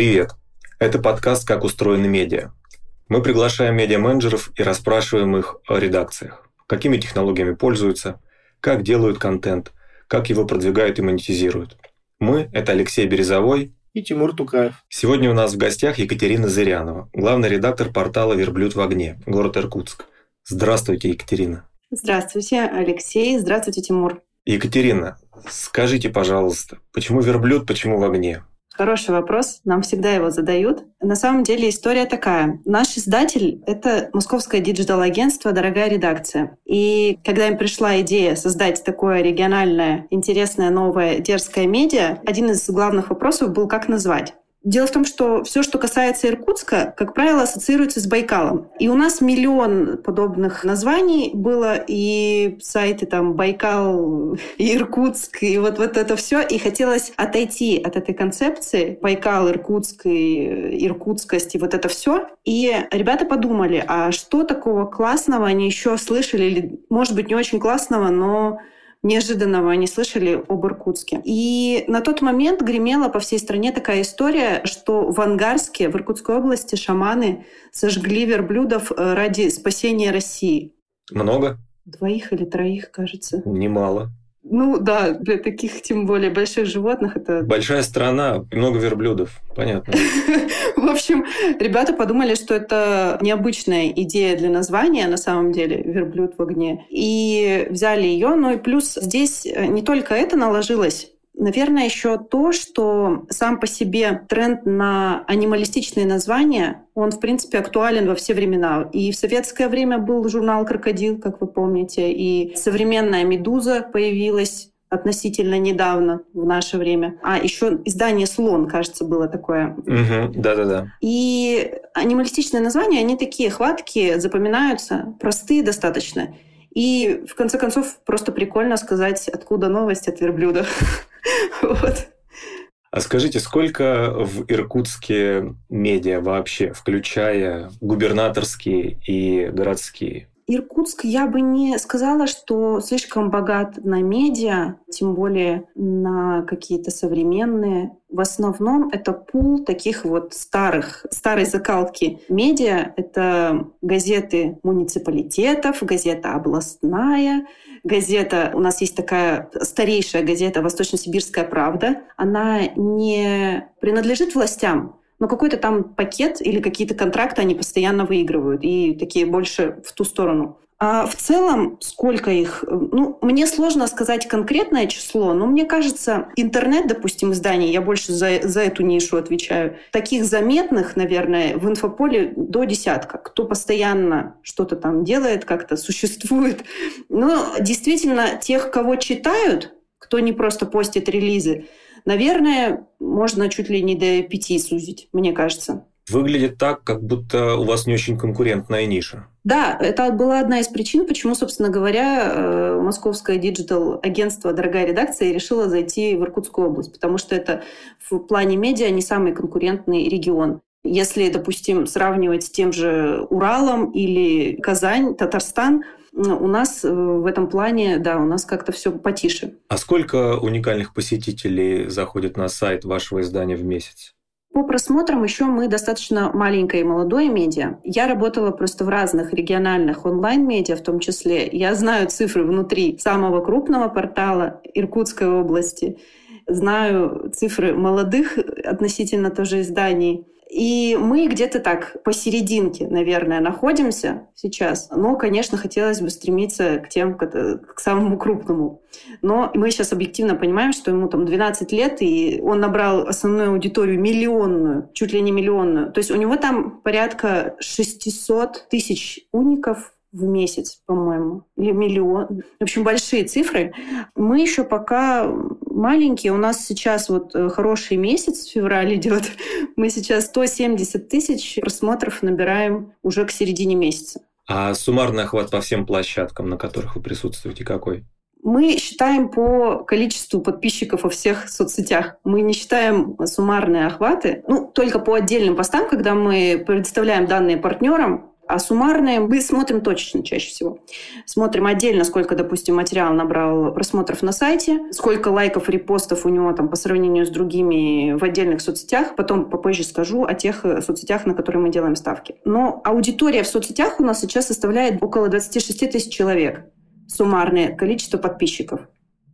Привет! Это подкаст «Как устроены медиа». Мы приглашаем медиа-менеджеров и расспрашиваем их о редакциях. Какими технологиями пользуются, как делают контент, как его продвигают и монетизируют. Мы – это Алексей Березовой и Тимур Тукаев. Сегодня у нас в гостях Екатерина Зырянова, главный редактор портала «Верблюд в огне», город Иркутск. Здравствуйте, Екатерина. Здравствуйте, Алексей. Здравствуйте, Тимур. Екатерина, скажите, пожалуйста, почему верблюд, почему в огне? Хороший вопрос, нам всегда его задают. На самом деле история такая. Наш издатель — это московское digital-агентство «Дорогая редакция». И когда им пришла идея создать такое региональное, интересное, новое, дерзкое медиа, один из главных вопросов был, как назвать. Дело в том, что все, что касается Иркутска, как правило, ассоциируется с Байкалом. И у нас миллион подобных названий было, и сайты там Байкал, и Иркутск, и вот, вот это все. И хотелось отойти от этой концепции Байкал, Иркутск, и иркутскость, и вот это все. И ребята подумали, а что такого классного они еще слышали, или, может быть, не очень классного, но неожиданного они слышали об Иркутске. И на тот момент гремела по всей стране такая история, что в Ангарске, в Иркутской области, шаманы сожгли верблюдов э, ради спасения России. Много? Двоих или троих, кажется. Немало. Ну да, для таких, тем более, больших животных это... Большая страна, много верблюдов, понятно. В общем, ребята подумали, что это необычная идея для названия, на самом деле, верблюд в огне. И взяли ее. Ну и плюс здесь не только это наложилось, Наверное, еще то, что сам по себе тренд на анималистичные названия, он, в принципе, актуален во все времена. И в советское время был журнал «Крокодил», как вы помните, и современная «Медуза» появилась относительно недавно, в наше время. А еще издание «Слон», кажется, было такое. Да-да-да. И анималистичные названия, они такие хваткие, запоминаются, простые достаточно. И, в конце концов, просто прикольно сказать, откуда новость от верблюда. вот. А скажите, сколько в Иркутске медиа вообще, включая губернаторские и городские? Иркутск я бы не сказала, что слишком богат на медиа, тем более на какие-то современные. В основном это пул таких вот старых, старой закалки медиа. Это газеты муниципалитетов, газета областная, газета, у нас есть такая старейшая газета «Восточно-Сибирская правда». Она не принадлежит властям, но какой-то там пакет или какие-то контракты они постоянно выигрывают и такие больше в ту сторону. А в целом, сколько их? Ну, мне сложно сказать конкретное число, но мне кажется, интернет, допустим, изданий, я больше за, за эту нишу отвечаю, таких заметных, наверное, в инфополе до десятка. Кто постоянно что-то там делает, как-то существует. Но действительно, тех, кого читают, кто не просто постит релизы, Наверное, можно чуть ли не до пяти сузить, мне кажется. Выглядит так, как будто у вас не очень конкурентная ниша. Да, это была одна из причин, почему, собственно говоря, э, московское digital-агентство «Дорогая редакция» решило зайти в Иркутскую область, потому что это в плане медиа не самый конкурентный регион. Если, допустим, сравнивать с тем же Уралом или Казань, Татарстан – у нас э, в этом плане, да, у нас как-то все потише. А сколько уникальных посетителей заходит на сайт вашего издания в месяц? По просмотрам еще мы достаточно маленькое и молодое медиа. Я работала просто в разных региональных онлайн-медиа в том числе. Я знаю цифры внутри самого крупного портала Иркутской области. Знаю цифры молодых относительно тоже изданий. И мы где-то так посерединке, наверное, находимся сейчас. Но, конечно, хотелось бы стремиться к тем, к, самому крупному. Но мы сейчас объективно понимаем, что ему там 12 лет, и он набрал основную аудиторию миллионную, чуть ли не миллионную. То есть у него там порядка 600 тысяч уников в месяц, по-моему, или миллион. В общем, большие цифры. Мы еще пока маленькие. У нас сейчас вот э, хороший месяц, февраль идет. Мы сейчас 170 тысяч просмотров набираем уже к середине месяца. А суммарный охват по всем площадкам, на которых вы присутствуете, какой? Мы считаем по количеству подписчиков во всех соцсетях. Мы не считаем суммарные охваты. Ну, только по отдельным постам, когда мы предоставляем данные партнерам, А суммарные мы смотрим точечно чаще всего. Смотрим отдельно, сколько, допустим, материал набрал просмотров на сайте, сколько лайков, репостов у него там по сравнению с другими в отдельных соцсетях. Потом попозже скажу о тех э, соцсетях, на которые мы делаем ставки. Но аудитория в соцсетях у нас сейчас составляет около 26 тысяч человек. Суммарное количество подписчиков.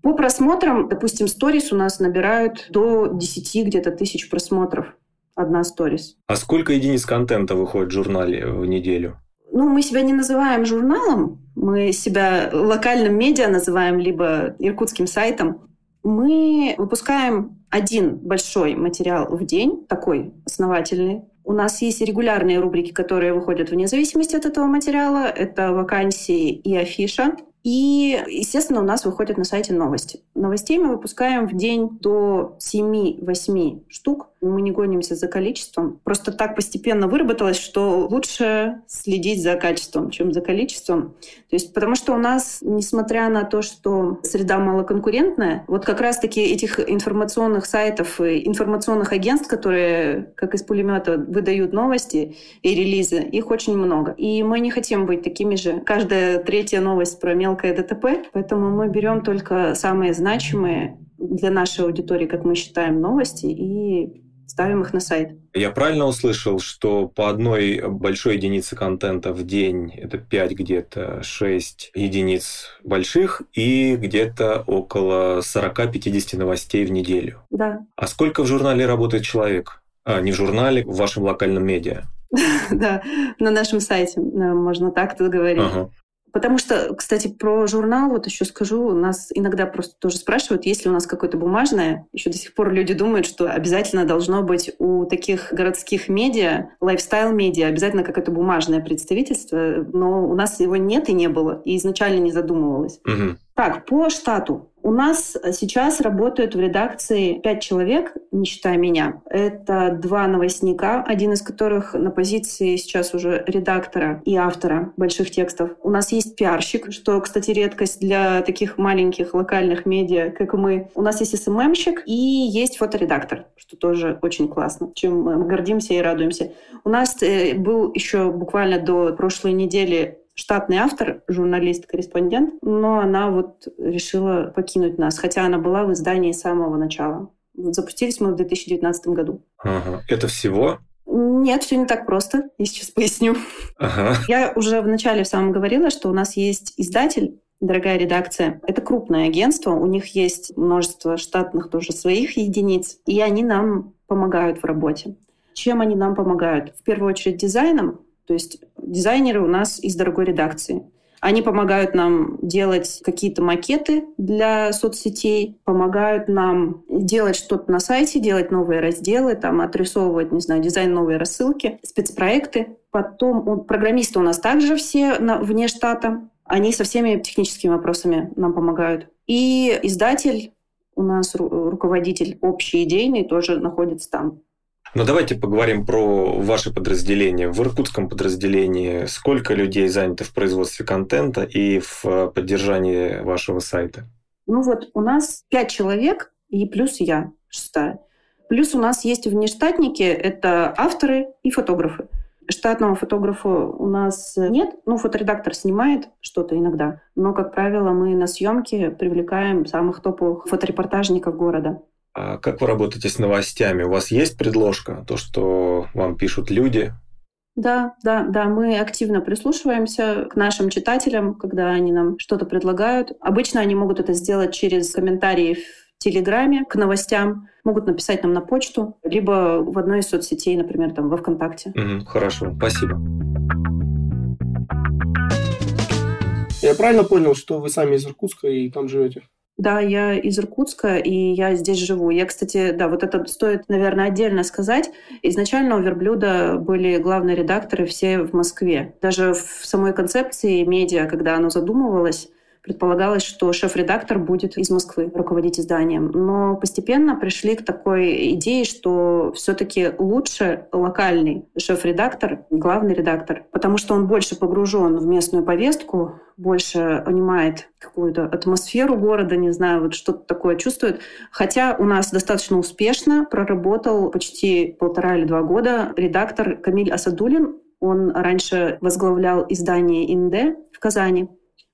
По просмотрам, допустим, сторис у нас набирают до 10 где-то тысяч просмотров одна сторис. А сколько единиц контента выходит в журнале в неделю? Ну, мы себя не называем журналом, мы себя локальным медиа называем, либо иркутским сайтом. Мы выпускаем один большой материал в день, такой основательный. У нас есть регулярные рубрики, которые выходят вне зависимости от этого материала. Это вакансии и афиша. И, естественно, у нас выходят на сайте новости. Новостей мы выпускаем в день до 7-8 штук. Мы не гонимся за количеством. Просто так постепенно выработалось, что лучше следить за качеством, чем за количеством. То есть, потому что у нас, несмотря на то, что среда малоконкурентная, вот как раз-таки этих информационных сайтов, информационных агентств, которые, как из пулемета, выдают новости и релизы, их очень много. И мы не хотим быть такими же. Каждая третья новость про мелкое ДТП, поэтому мы берем только самые значимые для нашей аудитории, как мы считаем, новости и ставим их на сайт. Я правильно услышал, что по одной большой единице контента в день это 5 где-то 6 единиц больших и где-то около 40-50 новостей в неделю. Да. А сколько в журнале работает человек? А, не в журнале, в вашем локальном медиа. Да, на нашем сайте, можно так тут говорить. Потому что, кстати, про журнал вот еще скажу, нас иногда просто тоже спрашивают, есть ли у нас какое-то бумажное. Еще до сих пор люди думают, что обязательно должно быть у таких городских медиа, лайфстайл-медиа, обязательно какое-то бумажное представительство, но у нас его нет и не было, и изначально не задумывалось. Угу. Так, по штату. У нас сейчас работают в редакции пять человек, не считая меня. Это два новостника, один из которых на позиции сейчас уже редактора и автора больших текстов. У нас есть пиарщик, что, кстати, редкость для таких маленьких локальных медиа, как мы. У нас есть СММщик и есть фоторедактор, что тоже очень классно, чем мы гордимся и радуемся. У нас э, был еще буквально до прошлой недели штатный автор, журналист, корреспондент, но она вот решила покинуть нас, хотя она была в издании с самого начала. Вот запустились мы в 2019 году. Ага. Это всего? Нет, все не так просто. Я сейчас поясню. Ага. Я уже в начале в самом говорила, что у нас есть издатель, дорогая редакция. Это крупное агентство, у них есть множество штатных тоже своих единиц, и они нам помогают в работе. Чем они нам помогают? В первую очередь дизайном, то есть дизайнеры у нас из дорогой редакции. Они помогают нам делать какие-то макеты для соцсетей, помогают нам делать что-то на сайте, делать новые разделы, там, отрисовывать, не знаю, дизайн новые рассылки, спецпроекты. Потом программисты у нас также все на, вне штата. Они со всеми техническими вопросами нам помогают. И издатель у нас руководитель общий идейный тоже находится там. Но давайте поговорим про ваше подразделение. В иркутском подразделении сколько людей занято в производстве контента и в поддержании вашего сайта? Ну вот у нас пять человек и плюс я, шестая. Плюс у нас есть внештатники, это авторы и фотографы. Штатного фотографа у нас нет. Ну, фоторедактор снимает что-то иногда. Но, как правило, мы на съемке привлекаем самых топовых фоторепортажников города. А как вы работаете с новостями? У вас есть предложка, то, что вам пишут люди? Да, да, да, мы активно прислушиваемся к нашим читателям, когда они нам что-то предлагают. Обычно они могут это сделать через комментарии в Телеграме к новостям, могут написать нам на почту, либо в одной из соцсетей, например, там во ВКонтакте. Угу, хорошо, спасибо. Я правильно понял, что вы сами из Иркутска и там живете? Да, я из Иркутска, и я здесь живу. Я, кстати, да, вот это стоит, наверное, отдельно сказать. Изначально у Верблюда были главные редакторы все в Москве. Даже в самой концепции медиа, когда оно задумывалось, предполагалось, что шеф-редактор будет из Москвы руководить изданием. Но постепенно пришли к такой идее, что все-таки лучше локальный шеф-редактор, главный редактор, потому что он больше погружен в местную повестку, больше понимает какую-то атмосферу города, не знаю, вот что-то такое чувствует. Хотя у нас достаточно успешно проработал почти полтора или два года редактор Камиль Асадулин, Он раньше возглавлял издание «Инде» в Казани,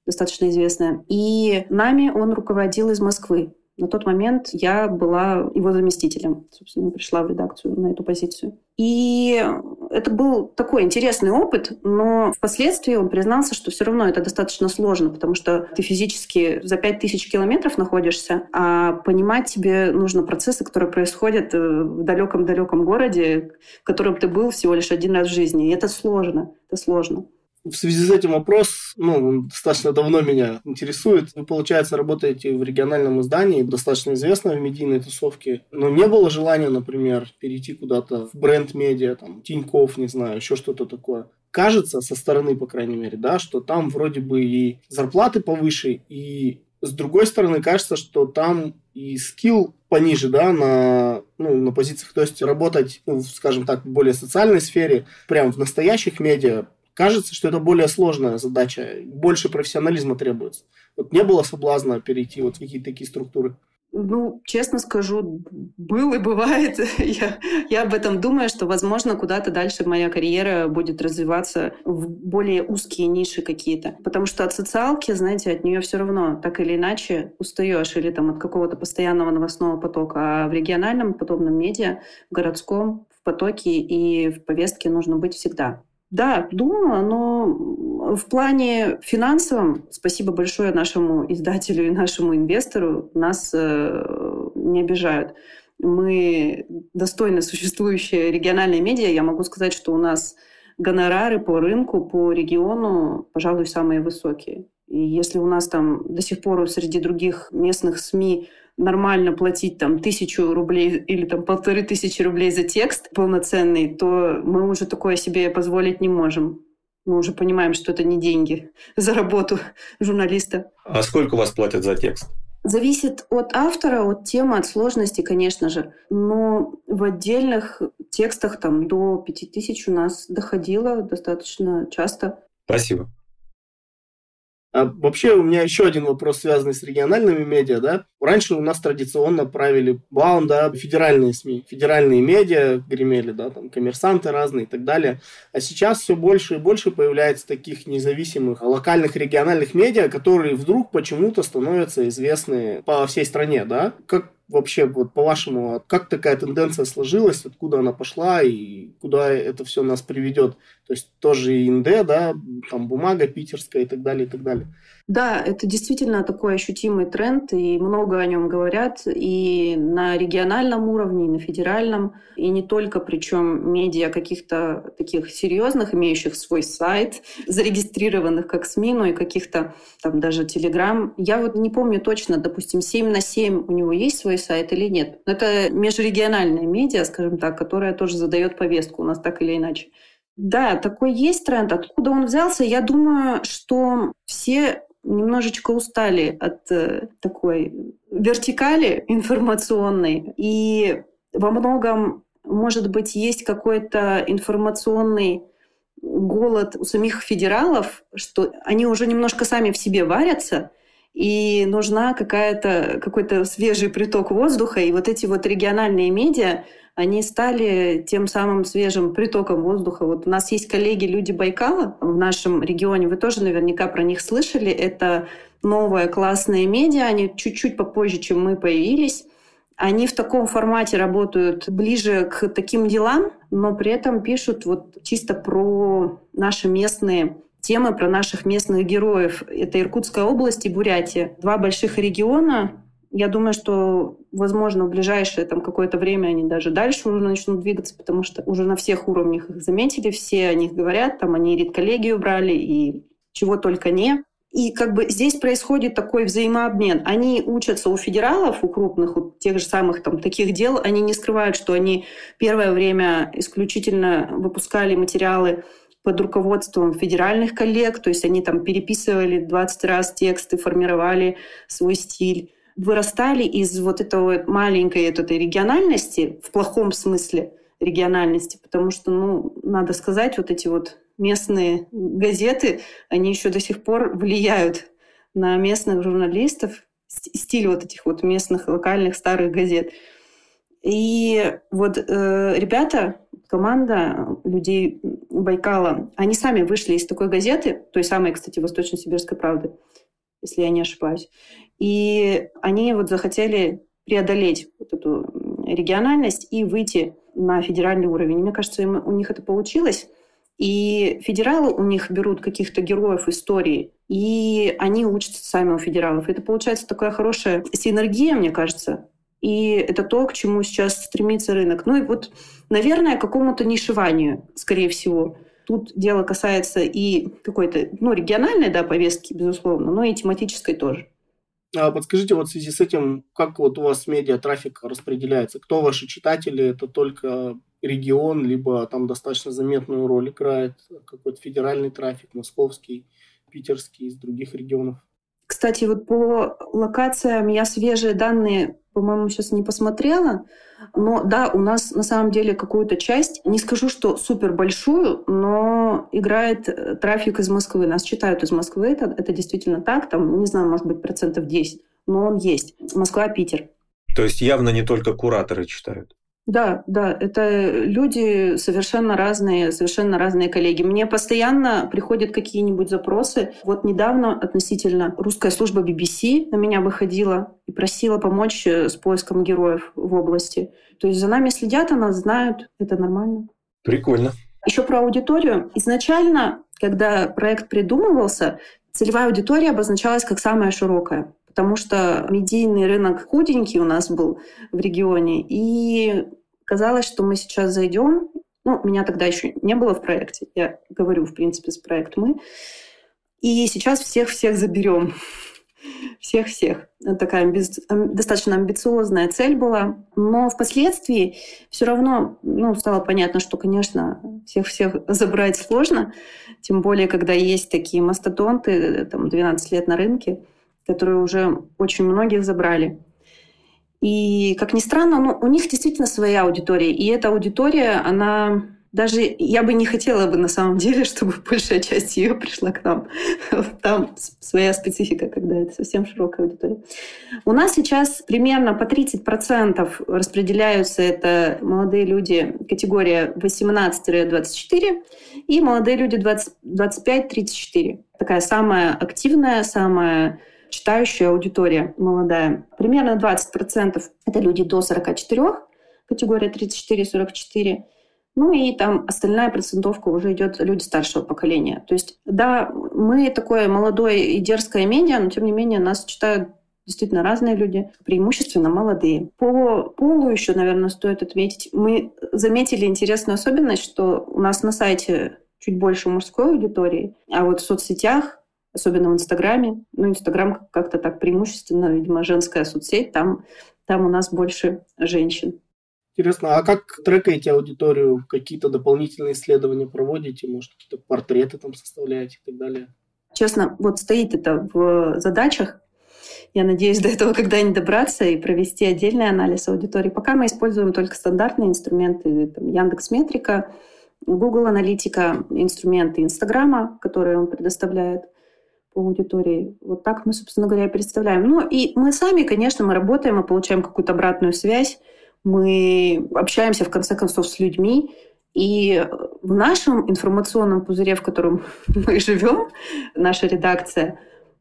достаточно известное. И нами он руководил из Москвы. На тот момент я была его заместителем. Собственно, пришла в редакцию на эту позицию. И это был такой интересный опыт, но впоследствии он признался, что все равно это достаточно сложно, потому что ты физически за 5000 километров находишься, а понимать тебе нужно процессы, которые происходят э, в далеком-далеком городе, в котором ты был всего лишь один раз в жизни. И это сложно. Это сложно. В связи с этим вопрос, ну, достаточно давно меня интересует. Вы, получается, работаете в региональном издании, достаточно известном в медийной тусовке, но не было желания, например, перейти куда-то в бренд-медиа, там, Тиньков, не знаю, еще что-то такое. Кажется, со стороны, по крайней мере, да, что там вроде бы и зарплаты повыше, и с другой стороны, кажется, что там и скилл пониже, да, на, ну, на позициях. То есть работать, ну, скажем так, в более социальной сфере, прям в настоящих медиа, Кажется, что это более сложная задача, больше профессионализма требуется. Вот не было соблазна перейти вот в какие-то такие структуры? Ну, честно скажу, был и бывает. я, я об этом думаю, что, возможно, куда-то дальше моя карьера будет развиваться в более узкие ниши какие-то. Потому что от социалки, знаете, от нее все равно так или иначе устаешь или там от какого-то постоянного новостного потока. А в региональном подобном медиа, в городском, в потоке и в повестке нужно быть всегда. Да, думала, но в плане финансовом, спасибо большое нашему издателю и нашему инвестору, нас э, не обижают. Мы достойно существующие региональные медиа. Я могу сказать, что у нас гонорары по рынку, по региону, пожалуй, самые высокие. И если у нас там до сих пор среди других местных СМИ нормально платить там тысячу рублей или там полторы тысячи рублей за текст полноценный, то мы уже такое себе позволить не можем. Мы уже понимаем, что это не деньги за работу журналиста. А сколько у вас платят за текст? Зависит от автора, от темы, от сложности, конечно же. Но в отдельных текстах там до пяти тысяч у нас доходило достаточно часто. Спасибо. А вообще у меня еще один вопрос, связанный с региональными медиа, да. Раньше у нас традиционно правили баун, да, федеральные СМИ, федеральные медиа гремели, да, там коммерсанты разные и так далее. А сейчас все больше и больше появляется таких независимых локальных региональных медиа, которые вдруг почему-то становятся известны по всей стране, да. Как вообще, вот по-вашему, как такая тенденция сложилась, откуда она пошла и куда это все нас приведет? То есть тоже и ИНД, да, там бумага питерская и так далее, и так далее. Да, это действительно такой ощутимый тренд, и много о нем говорят и на региональном уровне, и на федеральном, и не только, причем медиа каких-то таких серьезных, имеющих свой сайт, зарегистрированных как СМИ, но и каких-то там даже Телеграм. Я вот не помню точно, допустим, 7 на 7 у него есть свой сайт или нет. Это межрегиональная медиа, скажем так, которая тоже задает повестку у нас так или иначе. Да, такой есть тренд. Откуда он взялся? Я думаю, что все немножечко устали от э, такой вертикали информационной. И во многом, может быть, есть какой-то информационный голод у самих федералов, что они уже немножко сами в себе варятся, и нужна какая-то, какой-то свежий приток воздуха. И вот эти вот региональные медиа, они стали тем самым свежим притоком воздуха. Вот у нас есть коллеги люди Байкала в нашем регионе, вы тоже наверняка про них слышали. Это новое классное медиа, они чуть-чуть попозже, чем мы появились. Они в таком формате работают ближе к таким делам, но при этом пишут вот чисто про наши местные темы, про наших местных героев. Это Иркутская область и Бурятия. Два больших региона, я думаю, что, возможно, в ближайшее там, какое-то время они даже дальше уже начнут двигаться, потому что уже на всех уровнях их заметили, все о них говорят, там они редколлегию брали и чего только не. И как бы здесь происходит такой взаимообмен. Они учатся у федералов, у крупных, у тех же самых там таких дел. Они не скрывают, что они первое время исключительно выпускали материалы под руководством федеральных коллег, то есть они там переписывали 20 раз тексты, формировали свой стиль вырастали из вот этой маленькой этой региональности, в плохом смысле региональности, потому что, ну, надо сказать, вот эти вот местные газеты, они еще до сих пор влияют на местных журналистов, стиль вот этих вот местных локальных старых газет. И вот э, ребята, команда людей Байкала, они сами вышли из такой газеты, той самой, кстати, Восточно-Сибирской правды, если я не ошибаюсь. И они вот захотели преодолеть вот эту региональность и выйти на федеральный уровень. Мне кажется, им, у них это получилось. И федералы у них берут каких-то героев истории, и они учатся сами у федералов. Это получается такая хорошая синергия, мне кажется. И это то, к чему сейчас стремится рынок. Ну и вот, наверное, к какому-то нишеванию, скорее всего. Тут дело касается и какой-то, ну, региональной, да, повестки, безусловно, но и тематической тоже. А подскажите, вот в связи с этим, как вот у вас медиа трафик распределяется? Кто ваши читатели? Это только регион, либо там достаточно заметную роль играет какой-то федеральный трафик, московский, питерский, из других регионов? Кстати, вот по локациям я свежие данные, по-моему, сейчас не посмотрела. Но да, у нас на самом деле какую-то часть, не скажу, что супер большую, но играет э, трафик из Москвы. Нас читают из Москвы, это, это действительно так. Там, не знаю, может быть, процентов 10, но он есть. Москва, Питер. То есть явно не только кураторы читают. Да, да, это люди совершенно разные, совершенно разные коллеги. Мне постоянно приходят какие-нибудь запросы. Вот недавно относительно русская служба BBC на меня выходила и просила помочь э, с поиском героев в области. То есть за нами следят, она знают, это нормально. Прикольно. Еще про аудиторию. Изначально, когда проект придумывался, целевая аудитория обозначалась как самая широкая потому что медийный рынок худенький у нас был в регионе, и казалось, что мы сейчас зайдем. Ну, меня тогда еще не было в проекте, я говорю, в принципе, с проект мы. И сейчас всех-всех заберем. Всех-всех. Такая амби... достаточно амбициозная цель была. Но впоследствии все равно ну, стало понятно, что, конечно, всех-всех забрать сложно. Тем более, когда есть такие мастодонты, там, 12 лет на рынке которые уже очень многих забрали. И, как ни странно, ну, у них действительно своя аудитория. И эта аудитория, она даже я бы не хотела бы на самом деле, чтобы большая часть ее пришла к нам. Там своя специфика, когда это совсем широкая аудитория. У нас сейчас примерно по 30% распределяются это молодые люди категория 18-24 и молодые люди 25-34. Такая самая активная, самая читающая аудитория молодая. Примерно 20% это люди до 44, категория 34-44. Ну и там остальная процентовка уже идет люди старшего поколения. То есть, да, мы такое молодое и дерзкое медиа, но тем не менее нас читают действительно разные люди, преимущественно молодые. По полу еще, наверное, стоит отметить. Мы заметили интересную особенность, что у нас на сайте чуть больше мужской аудитории, а вот в соцсетях особенно в Инстаграме. Ну, Инстаграм как-то так преимущественно, видимо, женская соцсеть, там, там у нас больше женщин. Интересно, а как трекаете аудиторию? Какие-то дополнительные исследования проводите? Может, какие-то портреты там составляете и так далее? Честно, вот стоит это в задачах. Я надеюсь до этого когда-нибудь добраться и провести отдельный анализ аудитории. Пока мы используем только стандартные инструменты, там, Яндекс Метрика, Google Аналитика, инструменты Инстаграма, которые он предоставляет аудитории. Вот так мы, собственно говоря, представляем. Ну и мы сами, конечно, мы работаем, мы получаем какую-то обратную связь, мы общаемся, в конце концов, с людьми, и в нашем информационном пузыре, в котором мы живем, наша редакция,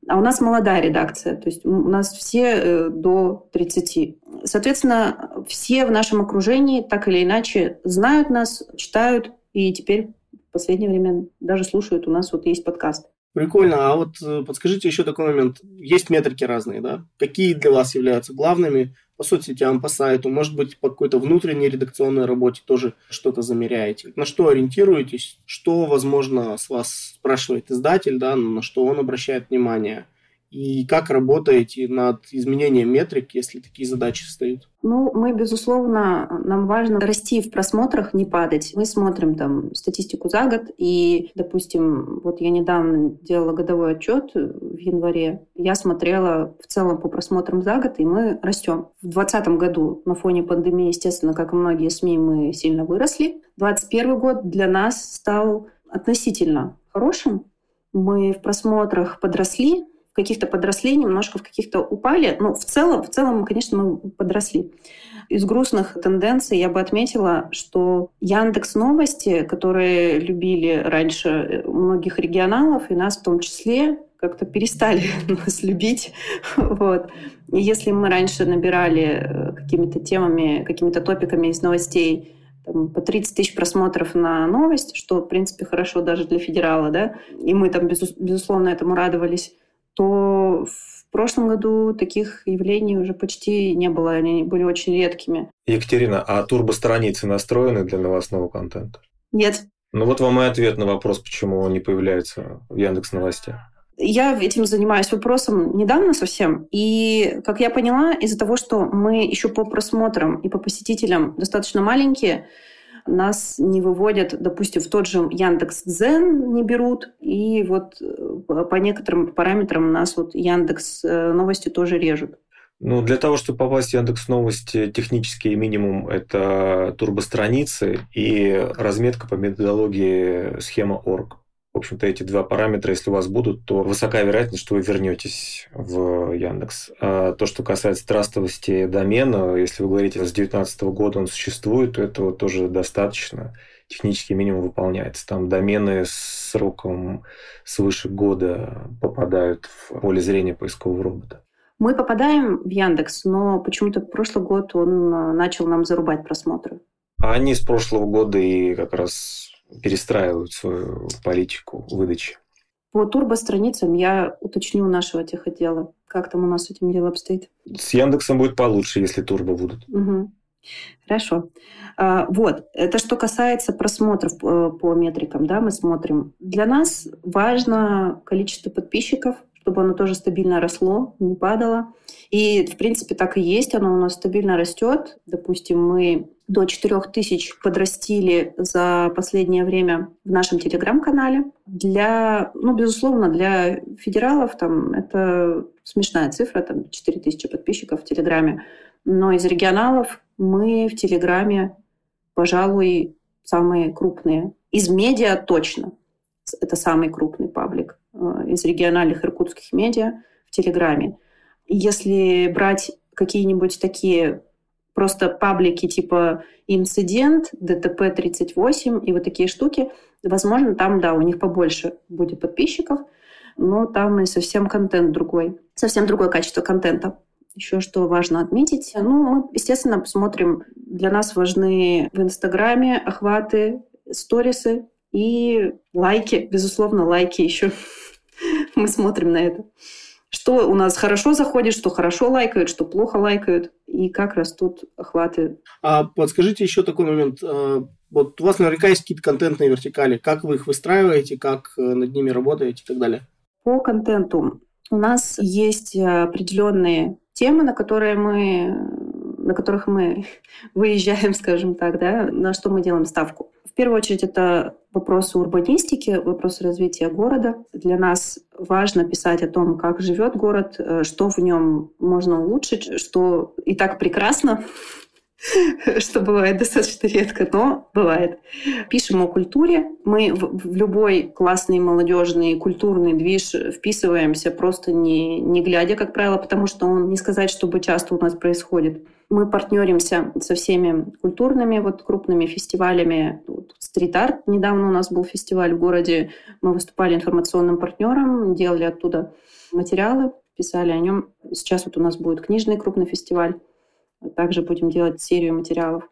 а у нас молодая редакция, то есть у нас все э, до 30. Соответственно, все в нашем окружении так или иначе знают нас, читают, и теперь в последнее время даже слушают. У нас вот есть подкаст. Прикольно. А вот э, подскажите еще такой момент. Есть метрики разные, да? Какие для вас являются главными по соцсетям, по сайту? Может быть, по какой-то внутренней редакционной работе тоже что-то замеряете? На что ориентируетесь? Что, возможно, с вас спрашивает издатель, да, на что он обращает внимание? И как работаете над изменением метрик, если такие задачи встают? Ну, мы, безусловно, нам важно расти в просмотрах, не падать. Мы смотрим там статистику за год, и, допустим, вот я недавно делала годовой отчет в январе. Я смотрела в целом по просмотрам за год, и мы растем. В 2020 году на фоне пандемии, естественно, как и многие СМИ, мы сильно выросли. 2021 год для нас стал относительно хорошим. Мы в просмотрах подросли, в каких-то подросли, немножко в каких-то упали. Но в целом, в целом, конечно, мы подросли. Из грустных тенденций я бы отметила, что Яндекс Новости, которые любили раньше многих регионалов, и нас в том числе, как-то перестали нас любить. Вот. И если мы раньше набирали э, какими-то темами, какими-то топиками из новостей там, по 30 тысяч просмотров на новость, что, в принципе, хорошо даже для федерала, да, и мы там, безусловно, этому радовались, то в прошлом году таких явлений уже почти не было, они были очень редкими. Екатерина, а турбо-страницы настроены для новостного контента? Нет. Ну вот вам и ответ на вопрос, почему он не появляется в Яндекс Новостях. Я этим занимаюсь вопросом недавно совсем. И, как я поняла, из-за того, что мы еще по просмотрам и по посетителям достаточно маленькие, нас не выводят, допустим, в тот же Яндекс Дзен не берут, и вот э, по некоторым параметрам нас вот Яндекс э, Новости тоже режут. Ну, для того, чтобы попасть в Яндекс Новости, технический минимум – это турбостраницы и разметка по методологии схема орг. В общем-то, эти два параметра, если у вас будут, то высока вероятность, что вы вернетесь в Яндекс. А то, что касается трастовости домена, если вы говорите, с 2019 года он существует, то этого тоже достаточно. Технический минимум выполняется. Там домены с сроком свыше года попадают в поле зрения поискового робота. Мы попадаем в Яндекс, но почему-то прошлый год он а, начал нам зарубать просмотры. А они с прошлого года и как раз перестраивают свою политику выдачи. По турбо-страницам я уточню у нашего техотдела, как там у нас с этим дело обстоит. С Яндексом будет получше, если турбо будут. Угу. Хорошо. А, вот, это что касается просмотров э, по метрикам, да, мы смотрим. Для нас важно количество подписчиков, чтобы оно тоже стабильно росло, не падало. И, в принципе, так и есть, оно у нас стабильно растет. Допустим, мы до 4 тысяч подрастили за последнее время в нашем телеграм-канале. Для, ну, безусловно, для федералов там это смешная цифра, там 4 тысячи подписчиков в Телеграме. Но из регионалов мы в Телеграме, пожалуй, самые крупные. Из медиа точно. Это самый крупный паблик э, из региональных иркутских медиа в Телеграме. Если брать какие-нибудь такие просто паблики типа инцидент, ДТП-38 и вот такие штуки, возможно, там, да, у них побольше будет подписчиков, но там и совсем контент другой, совсем другое качество контента. Еще что важно отметить. Ну, мы, естественно, смотрим, для нас важны в Инстаграме охваты, сторисы и лайки. Безусловно, лайки еще. мы смотрим на это что у нас хорошо заходит, что хорошо лайкают, что плохо лайкают, и как растут охваты. А подскажите еще такой момент. Э, вот у вас наверняка есть какие-то контентные вертикали. Как вы их выстраиваете, как э, над ними работаете и так далее? По контенту у нас есть определенные темы, на которые мы на которых мы выезжаем, скажем так, да, на что мы делаем ставку. В первую очередь это вопросы урбанистики, вопросы развития города. Для нас важно писать о том, как живет город, э, что в нем можно улучшить, что и так прекрасно, что бывает достаточно редко, но бывает. Пишем о культуре. Мы в, любой классный, молодежный, культурный движ вписываемся просто не, не глядя, как правило, потому что он не сказать, чтобы часто у нас происходит. Мы партнеримся со всеми культурными вот крупными фестивалями. Стрит-арт. Недавно у нас был фестиваль в городе. Мы выступали информационным партнером, делали оттуда материалы, писали о нем. Сейчас вот у нас будет книжный крупный фестиваль. Также будем делать серию материалов.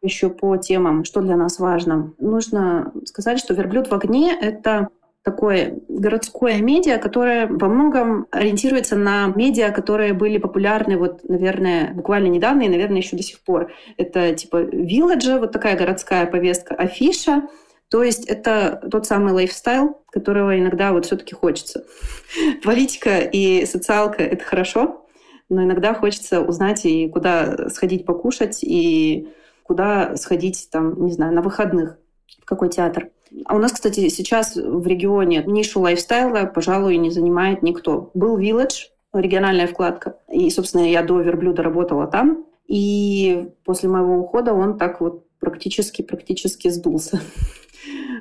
Еще по темам, что для нас важно. Нужно сказать, что «Верблюд в огне» — это такое городское медиа, которое во многом ориентируется на медиа, которые были популярны вот, наверное, буквально недавно и, наверное, еще до сих пор. Это типа Village, вот такая городская повестка, афиша, то есть это тот самый лайфстайл, которого иногда вот все-таки хочется. Политика и социалка — это хорошо, но иногда хочется узнать и куда сходить покушать, и куда сходить, там, не знаю, на выходных, в какой театр. А у нас, кстати, сейчас в регионе нишу лайфстайла, пожалуй, не занимает никто. Был Village, региональная вкладка. И, собственно, я до верблюда работала там. И после моего ухода он так вот практически-практически сдулся.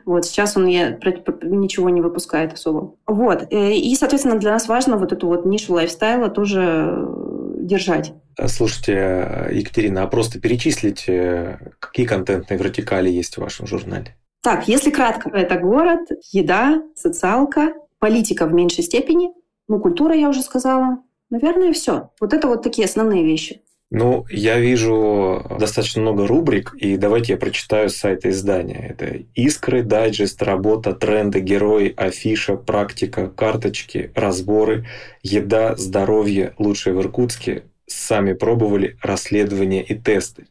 Вот сейчас он я, ничего не выпускает особо. Вот. Э, и, соответственно, для нас важно вот эту вот нишу лайфстайла тоже держать. Слушайте, Екатерина, а просто перечислите, какие контентные вертикали есть в вашем журнале? Так, если кратко, это город, еда, социалка, политика в меньшей степени, ну, культура, я уже сказала. Наверное, все. Вот это вот такие основные вещи. Ну, я вижу достаточно много рубрик, и давайте я прочитаю с сайта издания. Это «Искры», «Дайджест», «Работа», «Тренды», «Герои», «Афиша», «Практика», «Карточки», «Разборы», «Еда», «Здоровье», «Лучшее в Иркутске», «Сами пробовали», «Расследования» и «Тесты».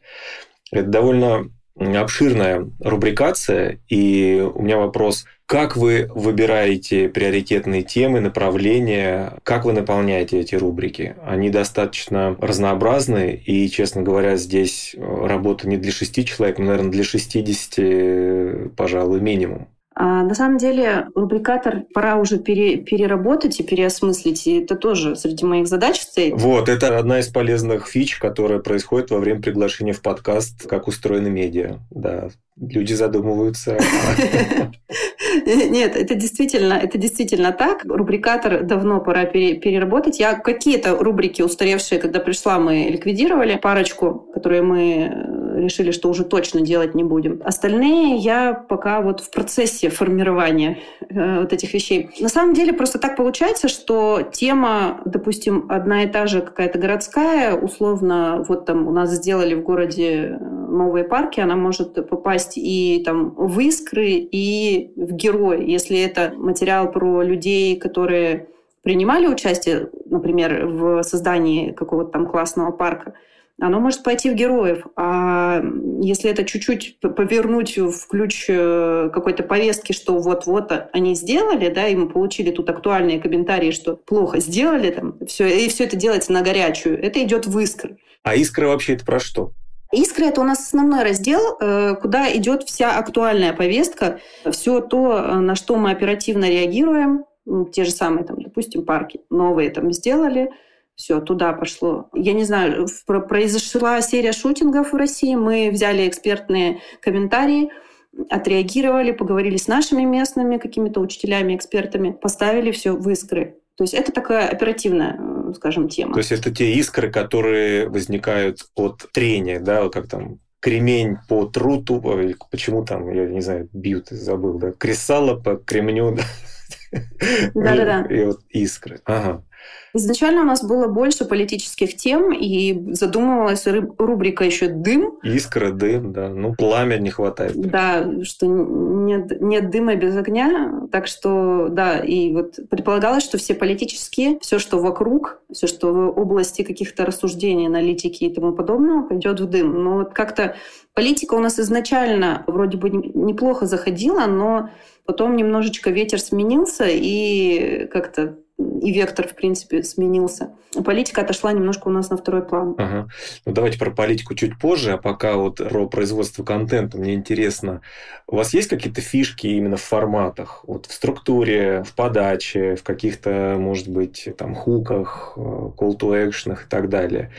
Это довольно обширная рубрикация, и у меня вопрос, как вы выбираете приоритетные темы, направления, как вы наполняете эти рубрики? Они достаточно разнообразны, и, честно говоря, здесь работа не для шести человек, но, наверное, для 60, пожалуй, минимум. А на самом деле рубрикатор пора уже пере, переработать и переосмыслить, и это тоже среди моих задач стоит. Вот, это одна из полезных фич, которая происходит во время приглашения в подкаст «Как устроены медиа». Да, люди задумываются. Нет, это действительно, это действительно так. Рубрикатор давно пора переработать. Я какие-то рубрики устаревшие, когда пришла, мы ликвидировали. Парочку, которые мы решили, что уже точно делать не будем. Остальные я пока вот в процессе формирования э, вот этих вещей. На самом деле просто так получается, что тема, допустим, одна и та же какая-то городская, условно, вот там у нас сделали в городе новые парки, она может попасть и там в искры, и в герой. Если это материал про людей, которые принимали участие, например, в создании какого-то там классного парка, оно может пойти в героев. А если это чуть-чуть повернуть в ключ э, какой-то повестки, что вот-вот они сделали, да, и мы получили тут актуальные комментарии, что плохо сделали, там, все, и все это делается на горячую, это идет в искры. А искры вообще это про что? Искры – это у нас основной раздел, э, куда идет вся актуальная повестка, все то, э, на что мы оперативно реагируем, те же самые, там, допустим, парки новые там сделали – все, туда пошло. Я не знаю, произошла серия шутингов в России, мы взяли экспертные комментарии, отреагировали, поговорили с нашими местными какими-то учителями, экспертами, поставили все в искры. То есть это такая оперативная, э, скажем, тема. То есть это те искры, которые возникают от трения, да, как там кремень по труту, почему там, я не знаю, бьют, забыл, да, кресало по кремню, да. Да-да-да. И вот искры. Ага. Изначально у нас было больше политических тем, и задумывалась рубрика еще «Дым». Искра, дым, да. Ну, пламя не хватает. Да, что нет, нет дыма без огня. Так что, да, и вот предполагалось, что все политические, все, что вокруг, все, что в области каких-то рассуждений, аналитики и тому подобного, пойдет в дым. Но вот как-то политика у нас изначально вроде бы неплохо заходила, но потом немножечко ветер сменился, и как-то и вектор, в принципе, сменился. Политика отошла немножко у нас на второй план. Ага. Ну, давайте про политику чуть позже, а пока вот про производство контента мне интересно. У вас есть какие-то фишки именно в форматах? Вот в структуре, в подаче, в каких-то, может быть, там, хуках, э, call to action и так далее.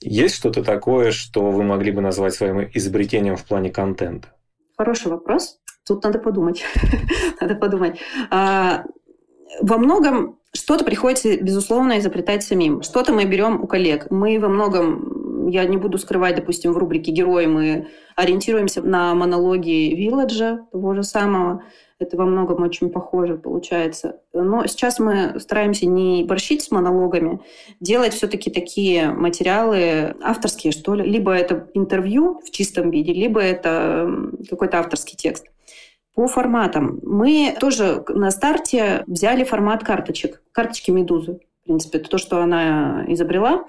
Есть что-то такое, что вы могли бы назвать своим изобретением в плане контента? Хороший вопрос. Тут надо подумать. надо подумать. А, во многом что-то приходится, безусловно, изобретать самим. Что-то мы берем у коллег. Мы во многом, я не буду скрывать, допустим, в рубрике «Герои» мы ориентируемся на монологи Вилладжа, того же самого. Это во многом очень похоже получается. Но сейчас мы стараемся не борщить с монологами, делать все-таки такие материалы авторские, что ли. Либо это интервью в чистом виде, либо это какой-то авторский текст. По форматам. Мы тоже на старте взяли формат карточек. Карточки «Медузы». В принципе, это то, что она изобрела.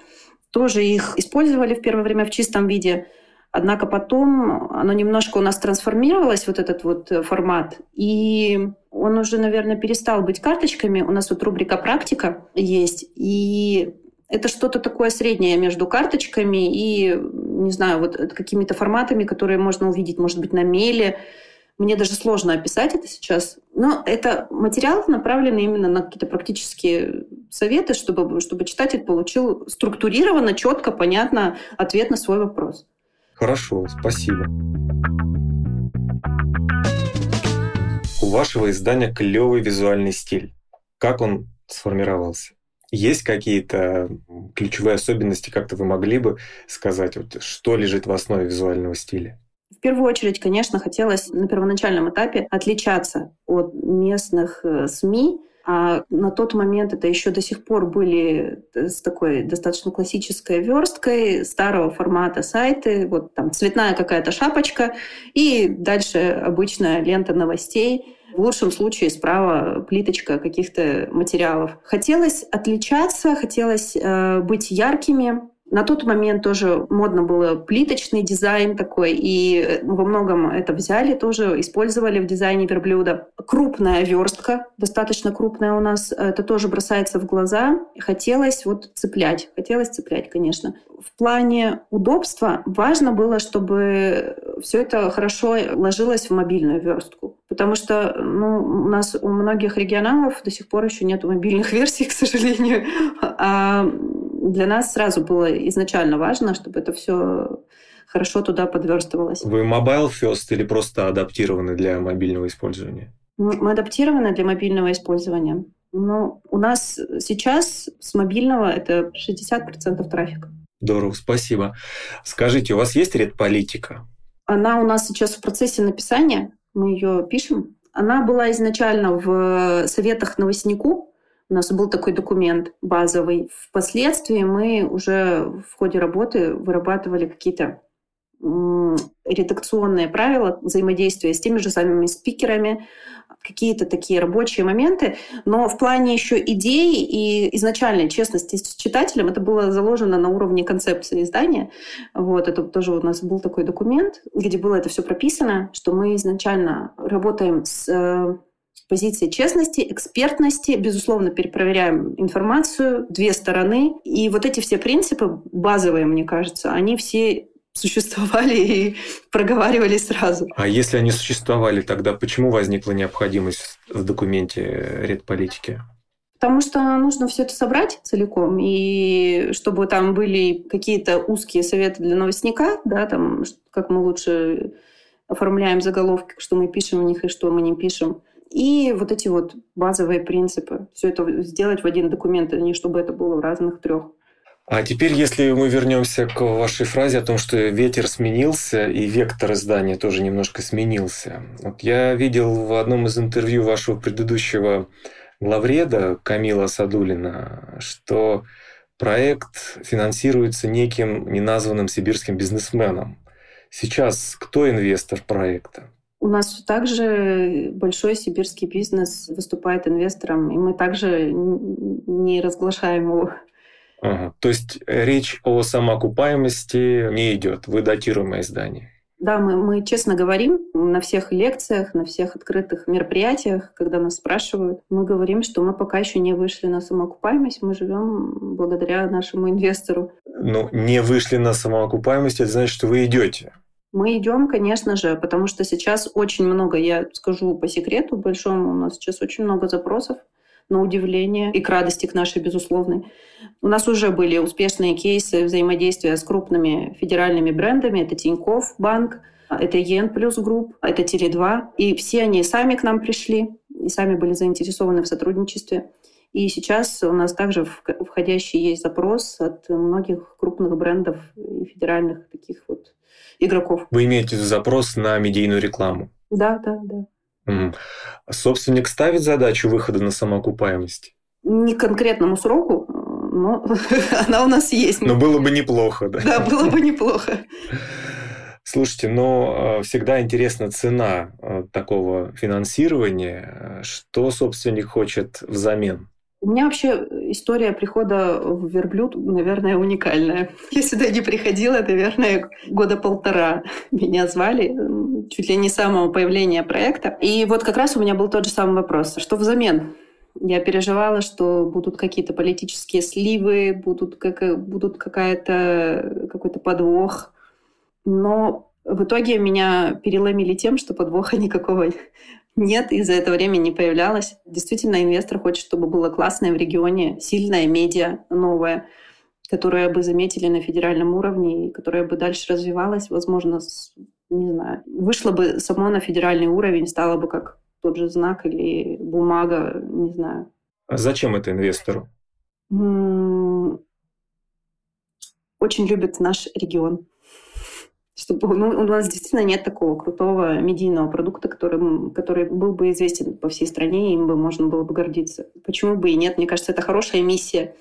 Тоже их использовали в первое время в чистом виде. Однако потом оно немножко у нас трансформировалось, вот этот вот формат. И он уже, наверное, перестал быть карточками. У нас вот рубрика «Практика» есть. И это что-то такое среднее между карточками и, не знаю, вот какими-то форматами, которые можно увидеть, может быть, на мейле, мне даже сложно описать это сейчас. Но это материал, направленный именно на какие-то практические советы, чтобы, чтобы читатель получил структурированно, четко, понятно ответ на свой вопрос. Хорошо, спасибо. вашего издания клевый визуальный стиль. Как он сформировался? Есть какие-то ключевые особенности, как-то вы могли бы сказать, вот, что лежит в основе визуального стиля? В первую очередь, конечно, хотелось на первоначальном этапе отличаться от местных э, СМИ, а на тот момент это еще до сих пор были э, с такой достаточно классической версткой старого формата сайты, вот там цветная какая-то шапочка и дальше обычная лента новостей. В лучшем случае справа плиточка каких-то материалов. Хотелось отличаться, хотелось э, быть яркими, на тот момент тоже модно было плиточный дизайн такой, и во многом это взяли, тоже использовали в дизайне верблюда. Крупная верстка, достаточно крупная у нас, это тоже бросается в глаза. Хотелось вот цеплять, хотелось цеплять, конечно. В плане удобства важно было, чтобы все это хорошо ложилось в мобильную верстку. Потому что ну, у нас у многих регионалов до сих пор еще нет мобильных версий, к сожалению. А для нас сразу было изначально важно, чтобы это все хорошо туда подверстывалось. Вы mobile first или просто адаптированы для мобильного использования? Мы адаптированы для мобильного использования. Но у нас сейчас с мобильного это 60% трафика. Здорово, спасибо. Скажите, у вас есть редполитика? Она у нас сейчас в процессе написания. Мы ее пишем. Она была изначально в советах новостнику, у нас был такой документ базовый. Впоследствии мы уже в ходе работы вырабатывали какие-то редакционные правила взаимодействия с теми же самыми спикерами, какие-то такие рабочие моменты, но в плане еще идей и изначальной честности с читателем это было заложено на уровне концепции издания. Вот, это тоже у нас был такой документ, где было это все прописано, что мы изначально работаем с э, позиции честности, экспертности, безусловно, перепроверяем информацию, две стороны. И вот эти все принципы базовые, мне кажется, они все существовали и проговаривали сразу. А если они существовали, тогда почему возникла необходимость в документе редполитики? Потому что нужно все это собрать целиком, и чтобы там были какие-то узкие советы для новостника, да, там, как мы лучше оформляем заголовки, что мы пишем в них и что мы не пишем. И вот эти вот базовые принципы. Все это сделать в один документ, а не чтобы это было в разных трех. А теперь, если мы вернемся к вашей фразе о том, что ветер сменился и вектор издания тоже немножко сменился. Вот я видел в одном из интервью вашего предыдущего главреда Камила Садулина, что проект финансируется неким неназванным сибирским бизнесменом. Сейчас кто инвестор проекта? У нас также большой сибирский бизнес выступает инвестором, и мы также не разглашаем его. Ага. То есть речь о самоокупаемости не идет, вы датируемое издание. Да, мы, мы честно говорим на всех лекциях, на всех открытых мероприятиях, когда нас спрашивают, мы говорим, что мы пока еще не вышли на самоокупаемость, мы живем благодаря нашему инвестору. Ну, не вышли на самоокупаемость, это значит, что вы идете. Мы идем, конечно же, потому что сейчас очень много, я скажу по секрету большому, у нас сейчас очень много запросов на удивление и к радости к нашей безусловной. У нас уже были успешные кейсы взаимодействия с крупными федеральными брендами. Это Тинькофф банк, это ЕН плюс групп, это Теле2. И все они сами к нам пришли и сами были заинтересованы в сотрудничестве. И сейчас у нас также входящий есть запрос от многих крупных брендов и федеральных таких вот игроков. Вы имеете запрос на медийную рекламу? Да, да, да. Угу. Собственник ставит задачу выхода на самоокупаемость? Не конкретному сроку, но она у нас есть. Но было бы неплохо, да? Да, было бы неплохо. Слушайте, но э, всегда интересна цена э, такого финансирования. Что собственник хочет взамен? У меня вообще история прихода в верблюд, наверное, уникальная. Я сюда не приходила, наверное, года полтора. Меня звали чуть ли не с самого появления проекта. И вот как раз у меня был тот же самый вопрос. Что взамен? Я переживала, что будут какие-то политические сливы, будут, как, будут какая-то, какой-то подвох. Но в итоге меня переломили тем, что подвоха никакого нет, и за это время не появлялось. Действительно, инвестор хочет, чтобы было классное в регионе, сильное медиа новое, которое бы заметили на федеральном уровне и которое бы дальше развивалось, возможно, с, не знаю, вышло бы само на федеральный уровень, стало бы как тот же знак или бумага, не знаю. А зачем это инвестору? Очень любит наш регион. Чтобы, ну, у нас действительно нет такого крутого медийного продукта, который, который был бы известен по всей стране, и им бы можно было бы гордиться. Почему бы и нет? Мне кажется, это хорошая миссия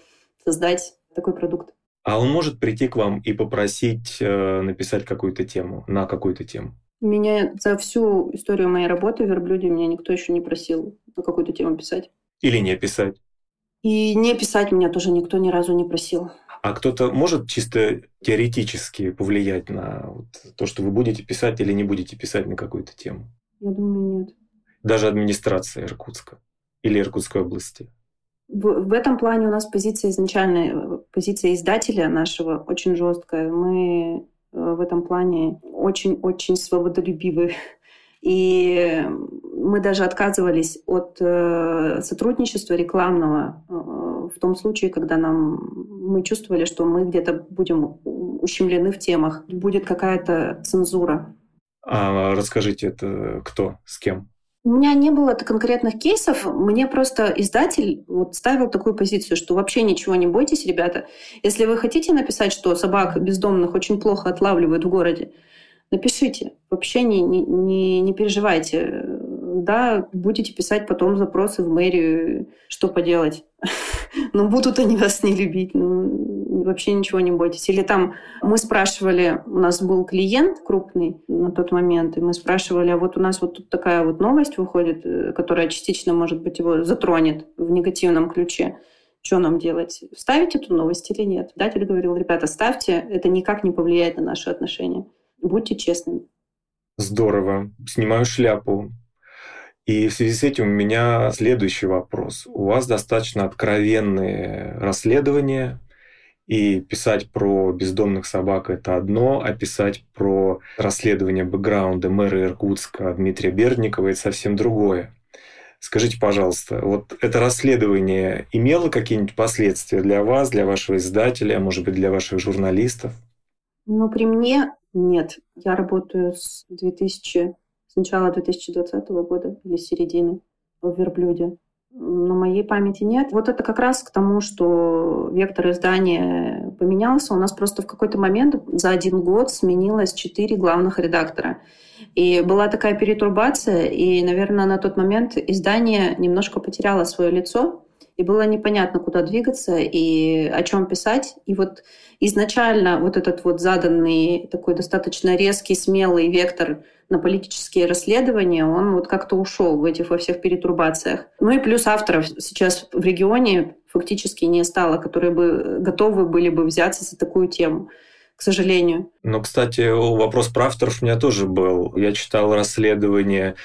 создать такой продукт. А он может прийти к вам и попросить э, написать какую-то тему, на какую-то тему? Меня за всю историю моей работы в Верблюде меня никто еще не просил на какую-то тему писать. Или не писать? И не писать меня тоже никто ни разу не просил. А кто-то может чисто теоретически повлиять на вот то, что вы будете писать или не будете писать на какую-то тему? Я думаю, нет. Даже администрация Иркутска или Иркутской области? В, в этом плане у нас позиция изначальная, позиция издателя нашего очень жесткая. Мы э, в этом плане очень-очень свободолюбивы. И мы даже отказывались от э, сотрудничества рекламного э, в том случае, когда нам мы чувствовали, что мы где-то будем ущемлены в темах, будет какая-то цензура. А расскажите, это кто, с кем? У меня не было конкретных кейсов, мне просто издатель вот ставил такую позицию, что вообще ничего не бойтесь, ребята. Если вы хотите написать, что собак бездомных очень плохо отлавливают в городе, напишите. Вообще не, не, не, не переживайте. Да, будете писать потом запросы в мэрию, что поделать. Но будут они вас не любить. Ну, вообще ничего не бойтесь. Или там мы спрашивали, у нас был клиент крупный на тот момент, и мы спрашивали, а вот у нас вот тут такая вот новость выходит, э, которая частично, может быть, его затронет в негативном ключе. Что нам делать? Ставить эту новость или нет? Датель говорил, ребята, ставьте, это никак не повлияет на наши отношения. Будьте честными. Здорово. Снимаю шляпу. И в связи с этим у меня следующий вопрос. У вас достаточно откровенные расследования, и писать про бездомных собак – это одно, а писать про расследование бэкграунда мэра Иркутска Дмитрия Бердникова – это совсем другое. Скажите, пожалуйста, вот это расследование имело какие-нибудь последствия для вас, для вашего издателя, а может быть, для ваших журналистов? Ну, при мне нет. Я работаю с 2000, с начала 2020 года или середины в Верблюде на моей памяти нет. Вот это как раз к тому, что вектор издания поменялся. У нас просто в какой-то момент за один год сменилось четыре главных редактора. И была такая перетурбация, и, наверное, на тот момент издание немножко потеряло свое лицо и было непонятно, куда двигаться и о чем писать. И вот изначально вот этот вот заданный такой достаточно резкий, смелый вектор на политические расследования, он вот как-то ушел в этих во всех перетурбациях. Ну и плюс авторов сейчас в регионе фактически не стало, которые бы готовы были бы взяться за такую тему к сожалению. Ну, кстати, вопрос про авторов у меня тоже был. Я читал расследование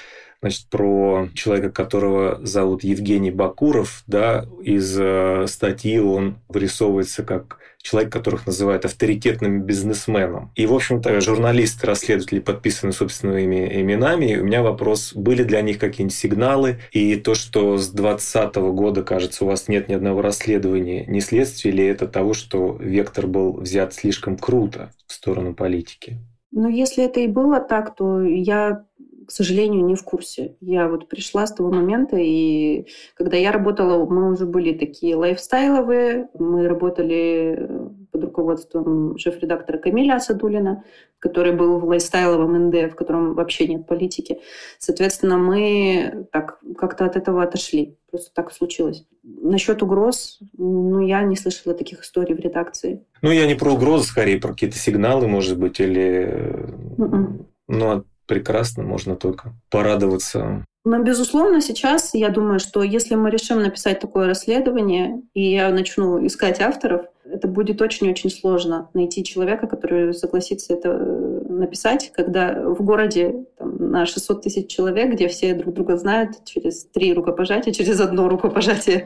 значит, про человека, которого зовут Евгений Бакуров, да, из э, статьи он вырисовывается как человек, которых называют авторитетным бизнесменом. И, в общем-то, журналисты, расследователи подписаны собственными именами. И у меня вопрос, были для них какие-нибудь сигналы? И то, что с 2020 года, кажется, у вас нет ни одного расследования, не следствие ли это того, что вектор был взят слишком круто в сторону политики? Ну, если это и было так, то я к сожалению, не в курсе. Я вот пришла с того момента, и когда я работала, мы уже были такие лайфстайловые. Мы работали э, под руководством шеф-редактора Камиля Асадулина, который был в лайфстайловом НД, в котором вообще нет политики. Соответственно, мы так как-то от этого отошли. Просто так случилось. Насчет угроз, ну, я не слышала таких историй в редакции. Ну, я не про угрозы, скорее про какие-то сигналы, может быть, или... Mm-mm. Ну, прекрасно, можно только порадоваться. Но, безусловно, сейчас я думаю, что если мы решим написать такое расследование, и я начну искать авторов, это будет очень-очень сложно найти человека, который согласится это э, написать, когда в городе на 600 тысяч человек, где все друг друга знают через три рукопожатия, через одно рукопожатие.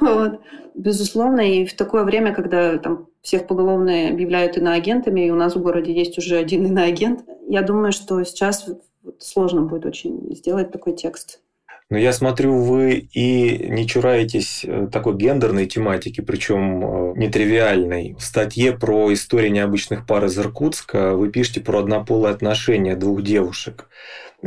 Вот. Безусловно, и в такое время, когда там всех поголовно объявляют иноагентами, и у нас в городе есть уже один иноагент, я думаю, что сейчас сложно будет очень сделать такой текст. Но я смотрю, вы и не чураетесь э, такой гендерной тематики, причем э, нетривиальной. В статье про историю необычных пар из Иркутска вы пишете про однополые отношения двух девушек.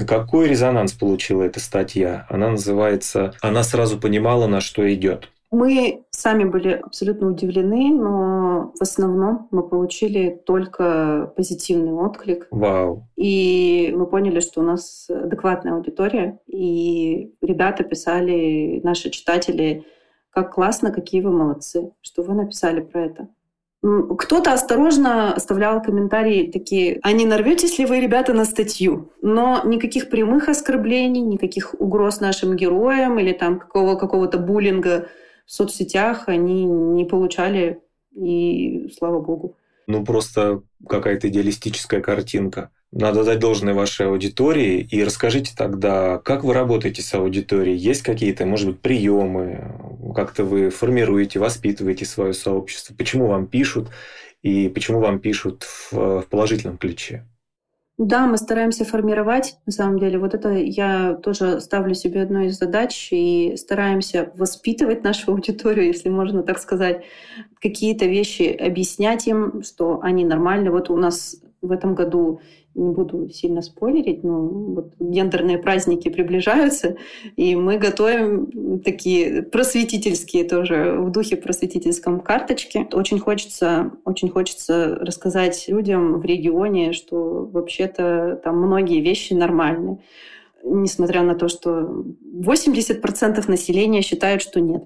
Какой резонанс получила эта статья? Она называется «Она сразу понимала, на что идет». Мы сами были абсолютно удивлены, но в основном мы получили только позитивный отклик. Вау. И мы поняли, что у нас адекватная аудитория. И ребята писали, наши читатели, как классно, какие вы молодцы, что вы написали про это. Кто-то осторожно оставлял комментарии такие, а не нарветесь ли вы, ребята, на статью? Но никаких прямых оскорблений, никаких угроз нашим героям или там какого, какого-то буллинга в соцсетях они не получали, и слава богу. Ну, просто какая-то идеалистическая картинка. Надо дать должное вашей аудитории. И расскажите тогда, как вы работаете с аудиторией? Есть какие-то, может быть, приемы? Как-то вы формируете, воспитываете свое сообщество? Почему вам пишут? И почему вам пишут в, в положительном ключе? Да, мы стараемся формировать, на самом деле. Вот это я тоже ставлю себе одной из задач и стараемся воспитывать нашу аудиторию, если можно так сказать, какие-то вещи объяснять им, что они нормальны. Вот у нас в этом году не буду сильно спойлерить, но вот гендерные праздники приближаются, и мы готовим такие просветительские тоже, в духе просветительском карточки. Очень хочется, очень хочется рассказать людям в регионе, что вообще-то там многие вещи нормальны несмотря на то, что 80% населения считают, что нет.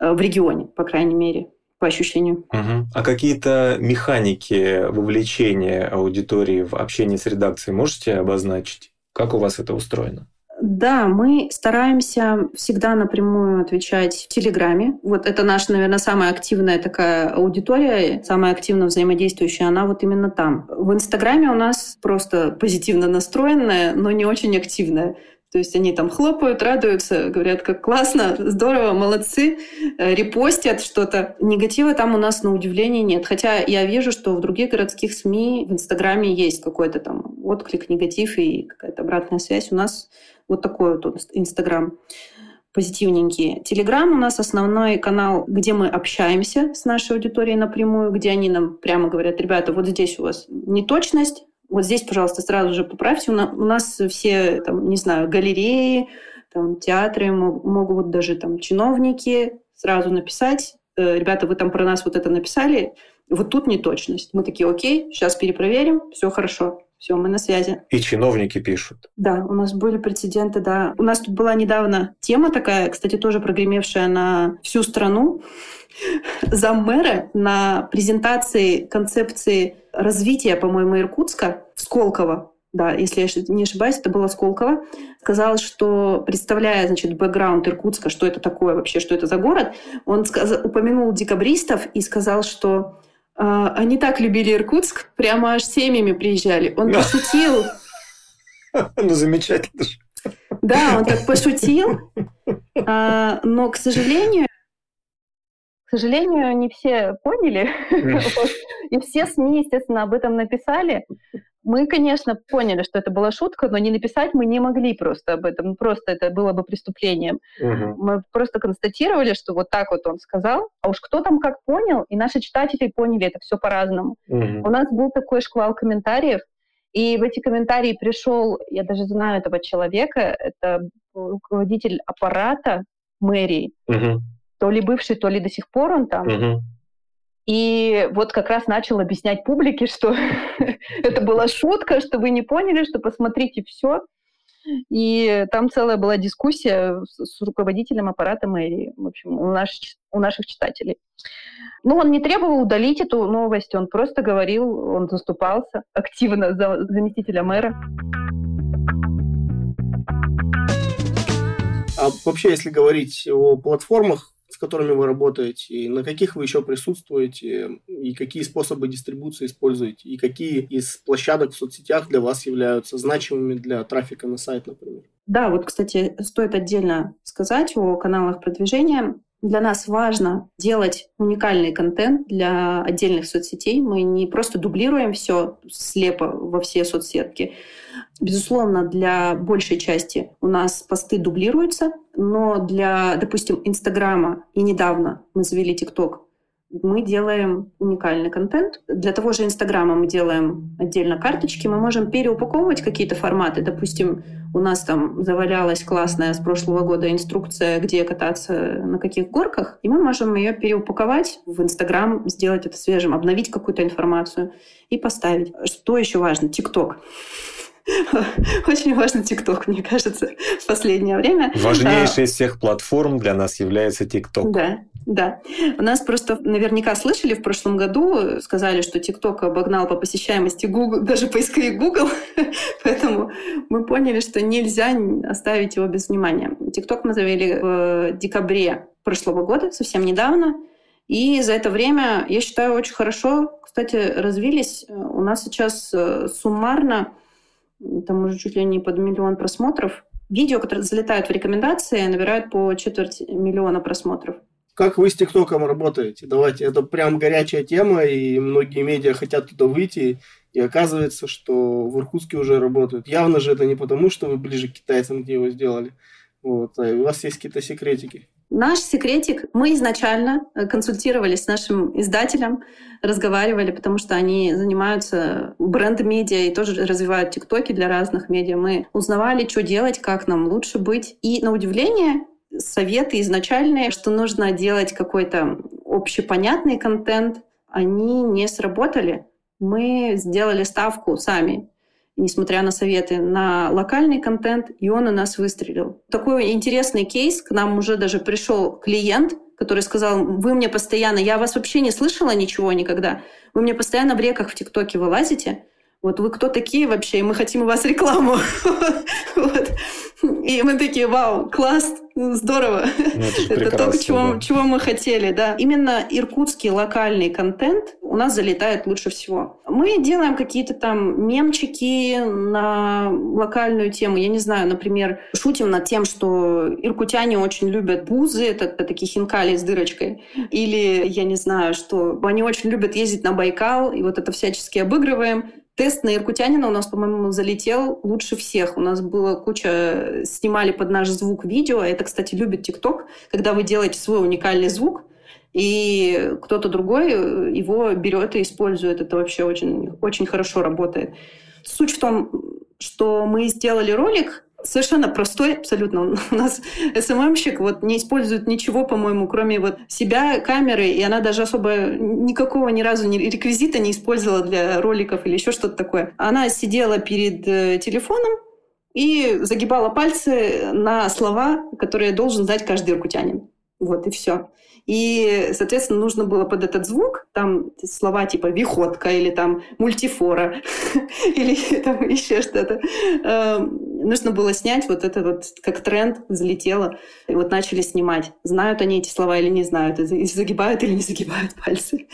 Э, в регионе, по крайней мере по ощущению. Угу. А какие-то механики вовлечения аудитории в общение с редакцией можете обозначить? Как у вас это устроено? Да, мы стараемся всегда напрямую отвечать в Телеграме. Вот это наша, наверное, самая активная такая аудитория, самая активно взаимодействующая, она вот именно там. В Инстаграме у нас просто позитивно настроенная, но не очень активная. То есть они там хлопают, радуются, говорят, как классно, здорово, молодцы, э, репостят что-то. Негатива там у нас на удивление нет. Хотя я вижу, что в других городских СМИ в Инстаграме есть какой-то там отклик, негатив и какая-то обратная связь. У нас вот такой вот Инстаграм позитивненькие. Телеграм у нас основной канал, где мы общаемся с нашей аудиторией напрямую, где они нам прямо говорят, ребята, вот здесь у вас неточность, вот здесь, пожалуйста, сразу же поправьте. У нас все, там, не знаю, галереи, там, театры, могут даже там чиновники сразу написать, «Э, ребята, вы там про нас вот это написали, вот тут неточность. Мы такие, окей, сейчас перепроверим, все хорошо. Все, мы на связи. И чиновники пишут. Да, у нас были прецеденты, да. У нас тут была недавно тема такая, кстати, тоже прогремевшая на всю страну. Заммэра на презентации концепции развития, по-моему, Иркутска Сколково, да, если я не ошибаюсь, это было Сколково, сказал, что, представляя, значит, бэкграунд Иркутска, что это такое вообще, что это за город, он сказ... упомянул декабристов и сказал, что а, они так любили Иркутск, прямо аж семьями приезжали. Он пошутил. Ну, замечательно. Да, он так пошутил, а, но, к сожалению, к сожалению, не все поняли, и все СМИ, естественно, об этом написали. Мы, конечно, поняли, что это была шутка, но не написать мы не могли просто об этом. Просто это было бы преступлением. Угу. Мы просто констатировали, что вот так вот он сказал. А уж кто там как понял, и наши читатели поняли это все по-разному. Угу. У нас был такой шквал комментариев, и в эти комментарии пришел, я даже знаю этого человека, это руководитель аппарата мэрии, угу. То ли бывший, то ли до сих пор он там. Угу. И вот как раз начал объяснять публике, что это была шутка, что вы не поняли, что посмотрите все. И там целая была дискуссия с руководителем аппарата мэрии, в общем, у, наш, у наших читателей. Ну, он не требовал удалить эту новость, он просто говорил, он заступался активно за заместителя мэра. А вообще, если говорить о платформах, с которыми вы работаете, и на каких вы еще присутствуете, и какие способы дистрибуции используете, и какие из площадок в соцсетях для вас являются значимыми для трафика на сайт, например. Да, вот, кстати, стоит отдельно сказать о каналах продвижения. Для нас важно делать уникальный контент для отдельных соцсетей. Мы не просто дублируем все слепо во все соцсетки. Безусловно, для большей части у нас посты дублируются, но для, допустим, Инстаграма и недавно мы завели ТикТок, мы делаем уникальный контент. Для того же Инстаграма мы делаем отдельно карточки. Мы можем переупаковывать какие-то форматы. Допустим, у нас там завалялась классная с прошлого года инструкция, где кататься на каких горках, и мы можем ее переупаковать в Инстаграм, сделать это свежим, обновить какую-то информацию и поставить. Что еще важно? ТикТок. Очень важно ТикТок, мне кажется, в последнее время. Важнейшей из всех платформ для нас является ТикТок. Да, да. У нас просто наверняка слышали в прошлом году, сказали, что ТикТок обогнал по посещаемости Google, даже поисковик Google, поэтому мы поняли, что нельзя оставить его без внимания. ТикТок мы завели в декабре прошлого года, совсем недавно, и за это время, я считаю, очень хорошо, кстати, развились. У нас сейчас э, суммарно там уже чуть ли не под миллион просмотров. Видео, которые залетают в рекомендации, набирают по четверть миллиона просмотров. Как вы с ТикТоком работаете? Давайте, это прям горячая тема, и многие медиа хотят туда выйти, и оказывается, что в Иркутске уже работают. Явно же это не потому, что вы ближе к китайцам, где его сделали. Вот, а у вас есть какие-то секретики. Наш секретик, мы изначально э, консультировались с нашим издателем, разговаривали, потому что они занимаются бренд-медиа и тоже развивают тиктоки для разных медиа. Мы узнавали, что делать, как нам лучше быть. И на удивление, советы изначальные, что нужно делать какой-то общепонятный контент, они не сработали. Мы сделали ставку сами несмотря на советы, на локальный контент, и он у нас выстрелил. Такой интересный кейс. К нам уже даже пришел клиент, который сказал, вы мне постоянно, я вас вообще не слышала ничего никогда, вы мне постоянно в реках в ТикТоке вылазите, вот вы кто такие вообще, и мы хотим у вас рекламу. И мы такие, вау, класс, здорово. Ну, это, это то, чего, да. чего мы хотели, да. Именно иркутский локальный контент у нас залетает лучше всего. Мы делаем какие-то там мемчики на локальную тему. Я не знаю, например, шутим над тем, что иркутяне очень любят бузы, это, это такие хинкали с дырочкой. Или, я не знаю, что они очень любят ездить на Байкал, и вот это всячески обыгрываем. Тест на иркутянина у нас, по-моему, залетел лучше всех. У нас было куча... Снимали под наш звук видео. Это, кстати, любит ТикТок. Когда вы делаете свой уникальный звук, и кто-то другой его берет и использует. Это вообще очень, очень хорошо работает. Суть в том, что мы сделали ролик, совершенно простой абсолютно. У нас СММщик вот не использует ничего, по-моему, кроме вот себя, камеры, и она даже особо никакого ни разу ни реквизита не использовала для роликов или еще что-то такое. Она сидела перед э, телефоном и загибала пальцы на слова, которые должен знать каждый иркутянин. Вот и все. И, соответственно, нужно было под этот звук там слова типа «виходка» или там «мультифора» или там еще что-то. Эм, нужно было снять вот это вот, как тренд залетело, и вот начали снимать. Знают они эти слова или не знают, и загибают или не загибают пальцы.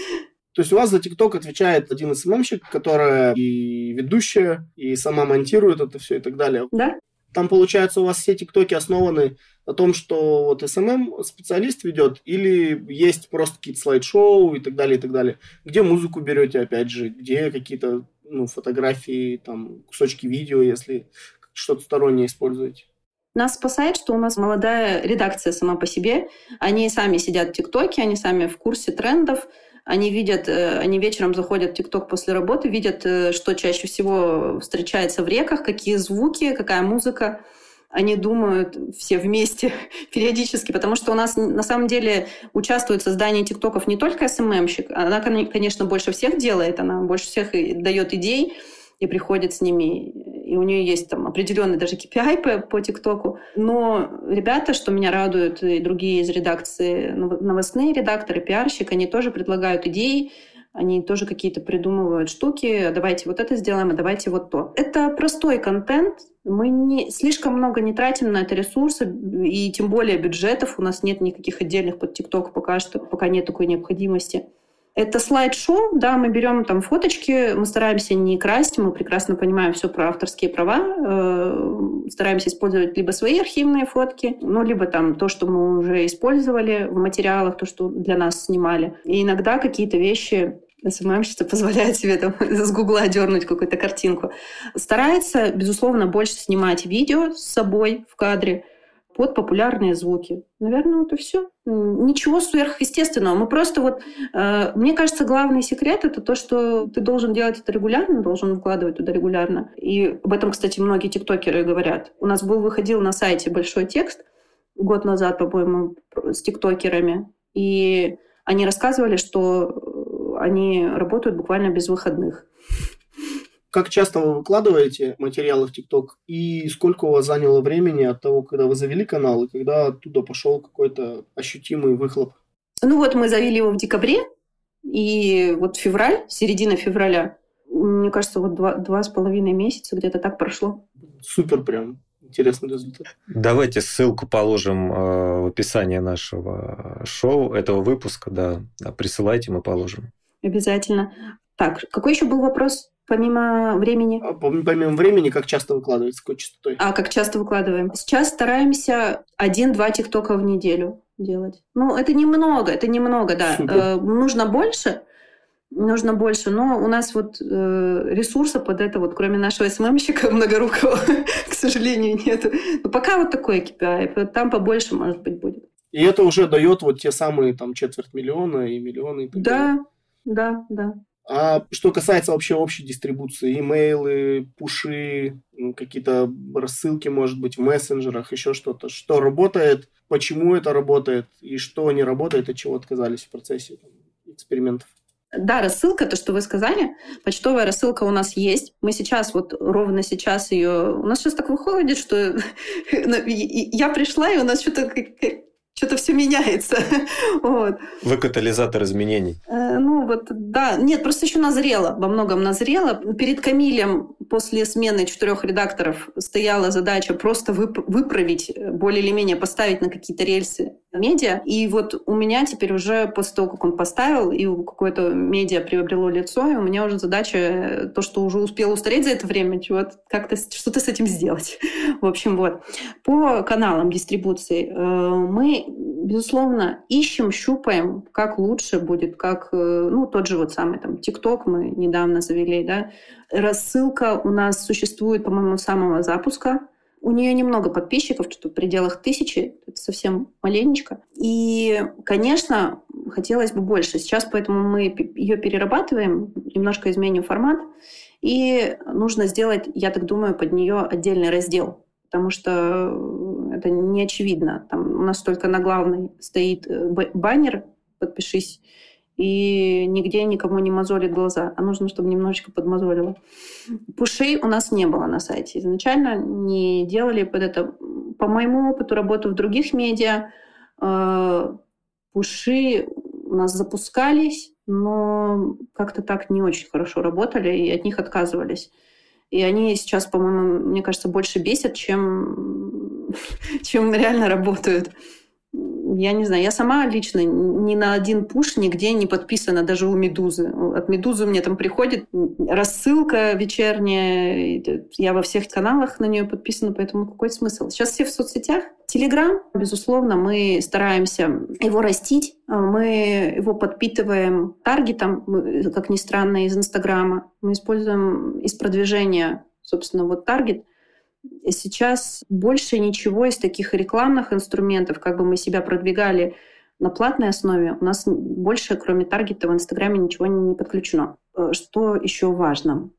То есть у вас за ТикТок отвечает один СММщик, которая и ведущая, и сама монтирует это все и так далее. Да. Там, получается, у вас все ТикТоки основаны на том, что вот SMM специалист ведет, или есть просто какие-то слайд-шоу и так далее, и так далее. Где музыку берете, опять же, где какие-то ну, фотографии, там, кусочки видео, если что-то стороннее используете? Нас спасает, что у нас молодая редакция сама по себе. Они сами сидят в ТикТоке, они сами в курсе трендов, они видят, э, они вечером заходят в ТикТок после работы, видят, э, что чаще всего встречается в реках, какие звуки, какая музыка. Они думают все вместе периодически, потому что у нас на самом деле участвует в создании ТикТоков не только СММщик, она, конечно, больше всех делает, она больше всех дает идей, и приходит с ними, и у нее есть там определенный даже KPI по, ТикТоку. Но ребята, что меня радуют, и другие из редакции, новостные редакторы, пиарщик, они тоже предлагают идеи, они тоже какие-то придумывают штуки, давайте вот это сделаем, а давайте вот то. Это простой контент, мы не, слишком много не тратим на это ресурсы, и тем более бюджетов, у нас нет никаких отдельных под ТикТок пока что, пока нет такой необходимости. Это слайд-шоу, да, мы берем там фоточки, мы стараемся не красть, мы прекрасно понимаем все про авторские права, э, стараемся использовать либо свои архивные фотки, ну, либо там то, что мы уже использовали в материалах, то, что для нас снимали. И иногда какие-то вещи СММщица позволяет себе там с гугла дернуть какую-то картинку. Старается, безусловно, больше снимать видео с собой в кадре, под популярные звуки. Наверное, это все. Ничего сверхъестественного. Мы просто вот... Э, мне кажется, главный секрет — это то, что ты должен делать это регулярно, должен вкладывать туда регулярно. И об этом, кстати, многие тиктокеры говорят. У нас был, выходил на сайте большой текст год назад, по-моему, с тиктокерами. И они рассказывали, что они работают буквально без выходных. Как часто вы выкладываете материалы в ТикТок и сколько у вас заняло времени от того, когда вы завели канал и когда оттуда пошел какой-то ощутимый выхлоп? Ну вот мы завели его в декабре, и вот февраль, середина февраля, мне кажется, вот два, два с половиной месяца где-то так прошло. Супер прям. Интересный результат. Давайте ссылку положим э, в описании нашего шоу, этого выпуска, да. Присылайте, мы положим. Обязательно. Так, какой еще был вопрос? помимо времени? А, помимо времени, как часто выкладываете, с какой частотой? А, как часто выкладываем? Сейчас стараемся один-два тиктока в неделю делать. Ну, это немного, это немного, да. Э, нужно больше, нужно больше, но у нас вот э, ресурса под это вот, кроме нашего СММщика многорукого, к сожалению, нет. Но пока вот такой KPI, там побольше, может быть, будет. И это уже дает вот те самые там четверть миллиона и миллионы. И да, да, да. А что касается вообще общей дистрибуции, имейлы, пуши, какие-то рассылки, может быть, в мессенджерах, еще что-то, что работает, почему это работает и что не работает, от чего отказались в процессе экспериментов. Да, рассылка, то, что вы сказали, почтовая рассылка у нас есть. Мы сейчас, вот ровно сейчас ее... У нас сейчас так выходит, что я пришла, и у нас что-то что-то все меняется. вот. Вы катализатор изменений. Э, ну вот, да. Нет, просто еще назрело, во многом назрело. Перед Камилем после смены четырех редакторов стояла задача просто вып- выправить, э, более или менее поставить на какие-то рельсы медиа. И вот у меня теперь уже после того, как он поставил, и какое-то медиа приобрело лицо, и у меня уже задача э, то, что уже успел устареть за это время, вот как-то что-то с этим сделать. В общем, вот. По каналам дистрибуции э, мы, безусловно, ищем, щупаем, как лучше будет, как, э, ну, тот же вот самый там ТикТок мы недавно завели, да. Рассылка у нас существует, по-моему, с самого запуска у нее немного подписчиков, что-то в пределах тысячи, это совсем маленечко. И, конечно, хотелось бы больше. Сейчас поэтому мы ее перерабатываем, немножко изменим формат. И нужно сделать, я так думаю, под нее отдельный раздел, потому что это не очевидно. Там у нас только на главной стоит э, баннер «Подпишись», и нигде никому не мозолит глаза, а нужно, чтобы немножечко подмозолило. Пушей у нас не было на сайте. Изначально не делали под это. По моему опыту работы в других медиа, э, пуши у нас запускались, но как-то так не очень хорошо работали и от них отказывались. И они сейчас, по-моему, мне кажется, больше бесят, чем, чем реально работают я не знаю, я сама лично ни на один пуш нигде не подписана, даже у Медузы. От Медузы мне там приходит рассылка вечерняя, я во всех каналах на нее подписана, поэтому какой смысл? Сейчас все в соцсетях. Телеграм, безусловно, мы стараемся его растить, мы его подпитываем таргетом, как ни странно, из Инстаграма. Мы используем из продвижения, собственно, вот таргет — Сейчас больше ничего из таких рекламных инструментов, как бы мы себя продвигали на платной основе, у нас больше, кроме таргета, в Инстаграме ничего не подключено. Э, что еще важно?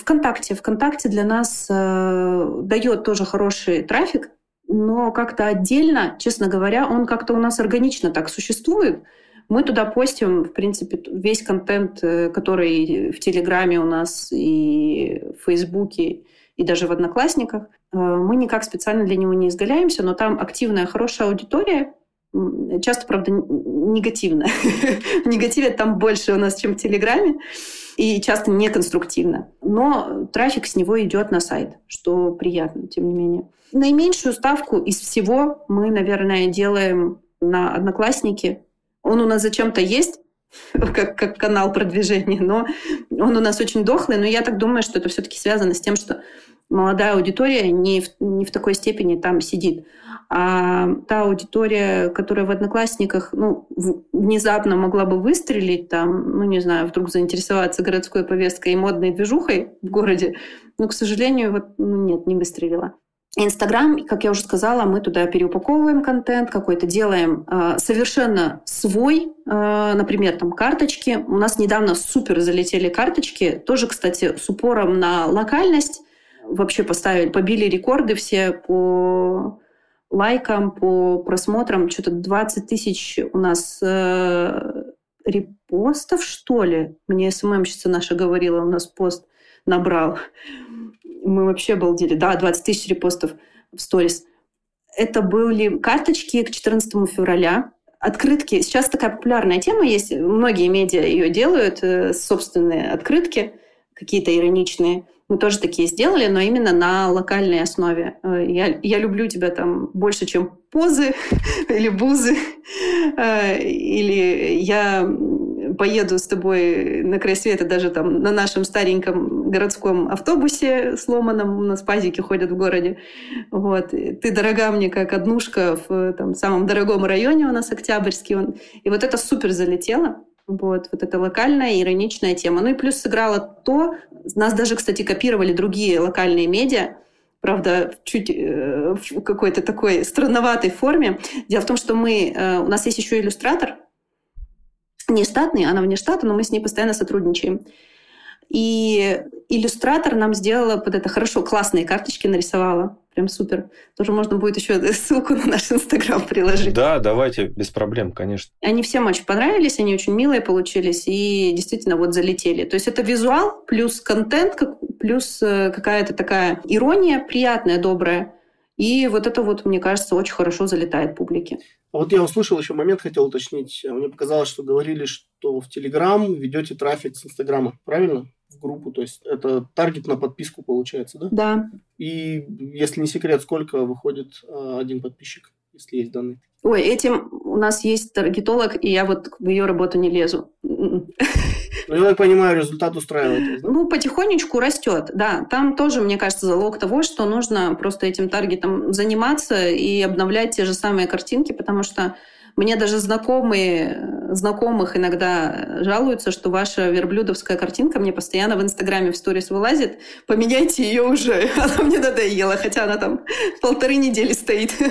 ВКонтакте. ВКонтакте для нас э, дает тоже хороший трафик, но как-то отдельно, честно говоря, он как-то у нас органично так существует. Мы туда постим, в принципе, весь контент, э, который в Телеграме у нас и в Фейсбуке, и даже в Одноклассниках. Э, мы никак специально для него не изгаляемся, но там активная, хорошая аудитория, часто, правда, негативно. Негативят там больше у нас, чем в Телеграме, и часто неконструктивно. Но трафик с него идет на сайт, что приятно, тем не менее. Наименьшую ставку из всего мы, наверное, делаем на Одноклассники. Он у нас зачем-то есть, как, как канал продвижения, но он у нас очень дохлый, но я так думаю, что это все-таки связано с тем, что молодая аудитория не в, не в такой степени там сидит. А та аудитория, которая в Одноклассниках ну, внезапно могла бы выстрелить, там, ну, не знаю, вдруг заинтересоваться городской повесткой и модной движухой в городе, ну, к сожалению, вот, ну, нет, не выстрелила. Инстаграм, как я уже сказала, мы туда переупаковываем контент какой-то, делаем э, совершенно свой, э, например, там карточки. У нас недавно супер залетели карточки, тоже, кстати, с упором на локальность. Вообще поставили, побили рекорды все по лайкам, по просмотрам. Что-то 20 тысяч у нас э, репостов, что ли? Мне СММщица наша говорила, у нас пост набрал мы вообще обалдели. Да, 20 тысяч репостов в сторис. Это были карточки к 14 февраля, открытки. Сейчас такая популярная тема есть. Многие медиа ее делают, э, собственные открытки, какие-то ироничные. Мы тоже такие сделали, но именно на локальной основе. Э, я, я люблю тебя там больше, чем позы или бузы. Э, или я поеду с тобой на край света даже там на нашем стареньком городском автобусе сломанном, у нас пазики ходят в городе. Вот. Ты дорога мне как однушка в там, самом дорогом районе у нас Октябрьский. И вот это супер залетело. Вот, вот эта локальная ироничная тема. Ну и плюс сыграло то, нас даже, кстати, копировали другие локальные медиа, правда, чуть э, в какой-то такой странноватой форме. Дело в том, что мы, э, у нас есть еще иллюстратор, не штатный, она вне штата, но мы с ней постоянно сотрудничаем. И иллюстратор нам сделала под это хорошо, классные карточки нарисовала. Прям супер. Тоже можно будет еще ссылку на наш Инстаграм приложить. Да, давайте, без проблем, конечно. Они всем очень понравились, они очень милые получились и действительно вот залетели. То есть это визуал плюс контент, плюс э, какая-то такая ирония приятная, добрая. И вот это вот, мне кажется, очень хорошо залетает публике. Вот я услышал еще момент, хотел уточнить. Мне показалось, что говорили, что в Телеграм ведете трафик с Инстаграма, правильно? В группу, то есть это таргет на подписку получается, да? Да. И если не секрет, сколько выходит а, один подписчик, если есть данные? Ой, этим у нас есть таргетолог, и я вот в ее работу не лезу. Ну, я понимаю, результат устраивает. Ну, потихонечку растет, да. Там тоже, мне кажется, залог того, что нужно просто этим таргетом заниматься и обновлять те же самые картинки, потому что мне даже знакомые, знакомых иногда жалуются, что ваша верблюдовская картинка мне постоянно в Инстаграме в сторис вылазит. Поменяйте ее уже. Она мне надоела, хотя она там полторы недели стоит.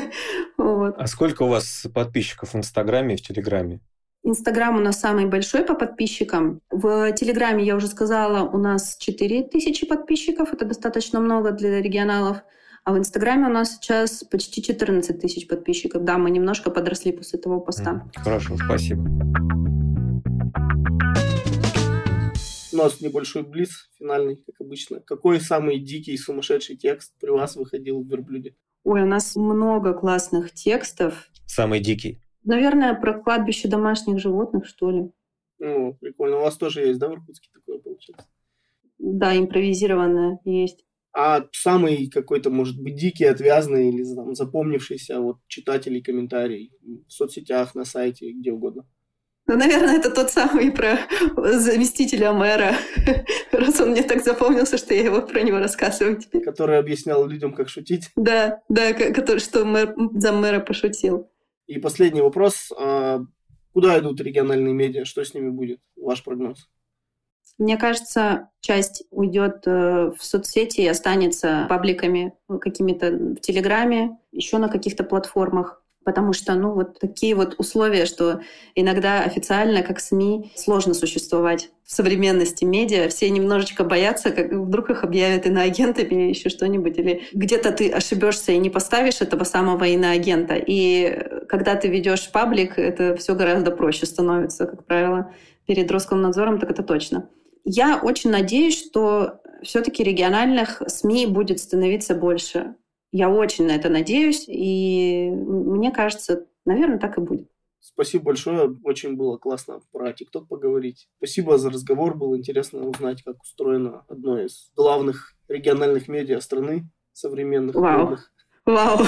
Вот. А сколько у вас подписчиков в Инстаграме и в Телеграме? Инстаграм у нас самый большой по подписчикам. В Телеграме, я уже сказала, у нас 4 тысячи подписчиков. Это достаточно много для регионалов. А в Инстаграме у нас сейчас почти 14 тысяч подписчиков. Да, мы немножко подросли после того поста. Хорошо, спасибо. У нас небольшой блиц финальный, как обычно. Какой самый дикий, сумасшедший текст при вас выходил в верблюде? Ой, у нас много классных текстов. Самый дикий? Наверное, про кладбище домашних животных, что ли. Ну, прикольно. У вас тоже есть, да, в Иркутске такое получается? Да, импровизированное есть. А самый какой-то, может быть, дикий, отвязный или там, запомнившийся вот читателей комментарий в соцсетях, на сайте, где угодно? Ну, наверное, это тот самый про заместителя мэра, раз он мне так запомнился, что я его про него рассказываю теперь. Который объяснял людям, как шутить. Да, да, который, что мэр, зам мэра пошутил. И последний вопрос. А куда идут региональные медиа? Что с ними будет? Ваш прогноз? Мне кажется, часть уйдет э, в соцсети и останется пабликами какими-то в Телеграме, еще на каких-то платформах. Потому что, ну, вот такие вот условия, что иногда официально, как СМИ, сложно существовать в современности медиа. Все немножечко боятся, как вдруг их объявят иноагентами еще что-нибудь. Или где-то ты ошибешься и не поставишь этого самого иноагента. И когда ты ведешь паблик, это все гораздо проще становится, как правило, перед Роскомнадзором, так это точно. Я очень надеюсь, что все-таки региональных СМИ будет становиться больше. Я очень на это надеюсь, и мне кажется, наверное, так и будет. Спасибо большое, очень было классно про ТикТок поговорить. Спасибо за разговор, было интересно узнать, как устроено одно из главных региональных медиа страны современных. Вау. Вау.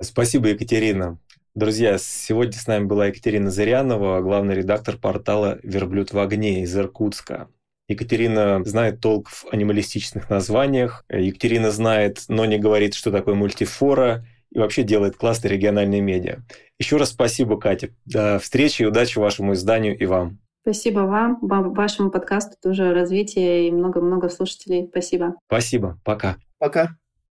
Спасибо, Екатерина. Друзья, сегодня с нами была Екатерина Зырянова, главный редактор портала «Верблюд в огне» из Иркутска. Екатерина знает толк в анималистичных названиях. Екатерина знает, но не говорит, что такое мультифора и вообще делает классные региональные медиа. Еще раз спасибо, Катя. До встречи и удачи вашему изданию и вам. Спасибо вам, вашему подкасту тоже развития и много-много слушателей. Спасибо. Спасибо. Пока. Пока.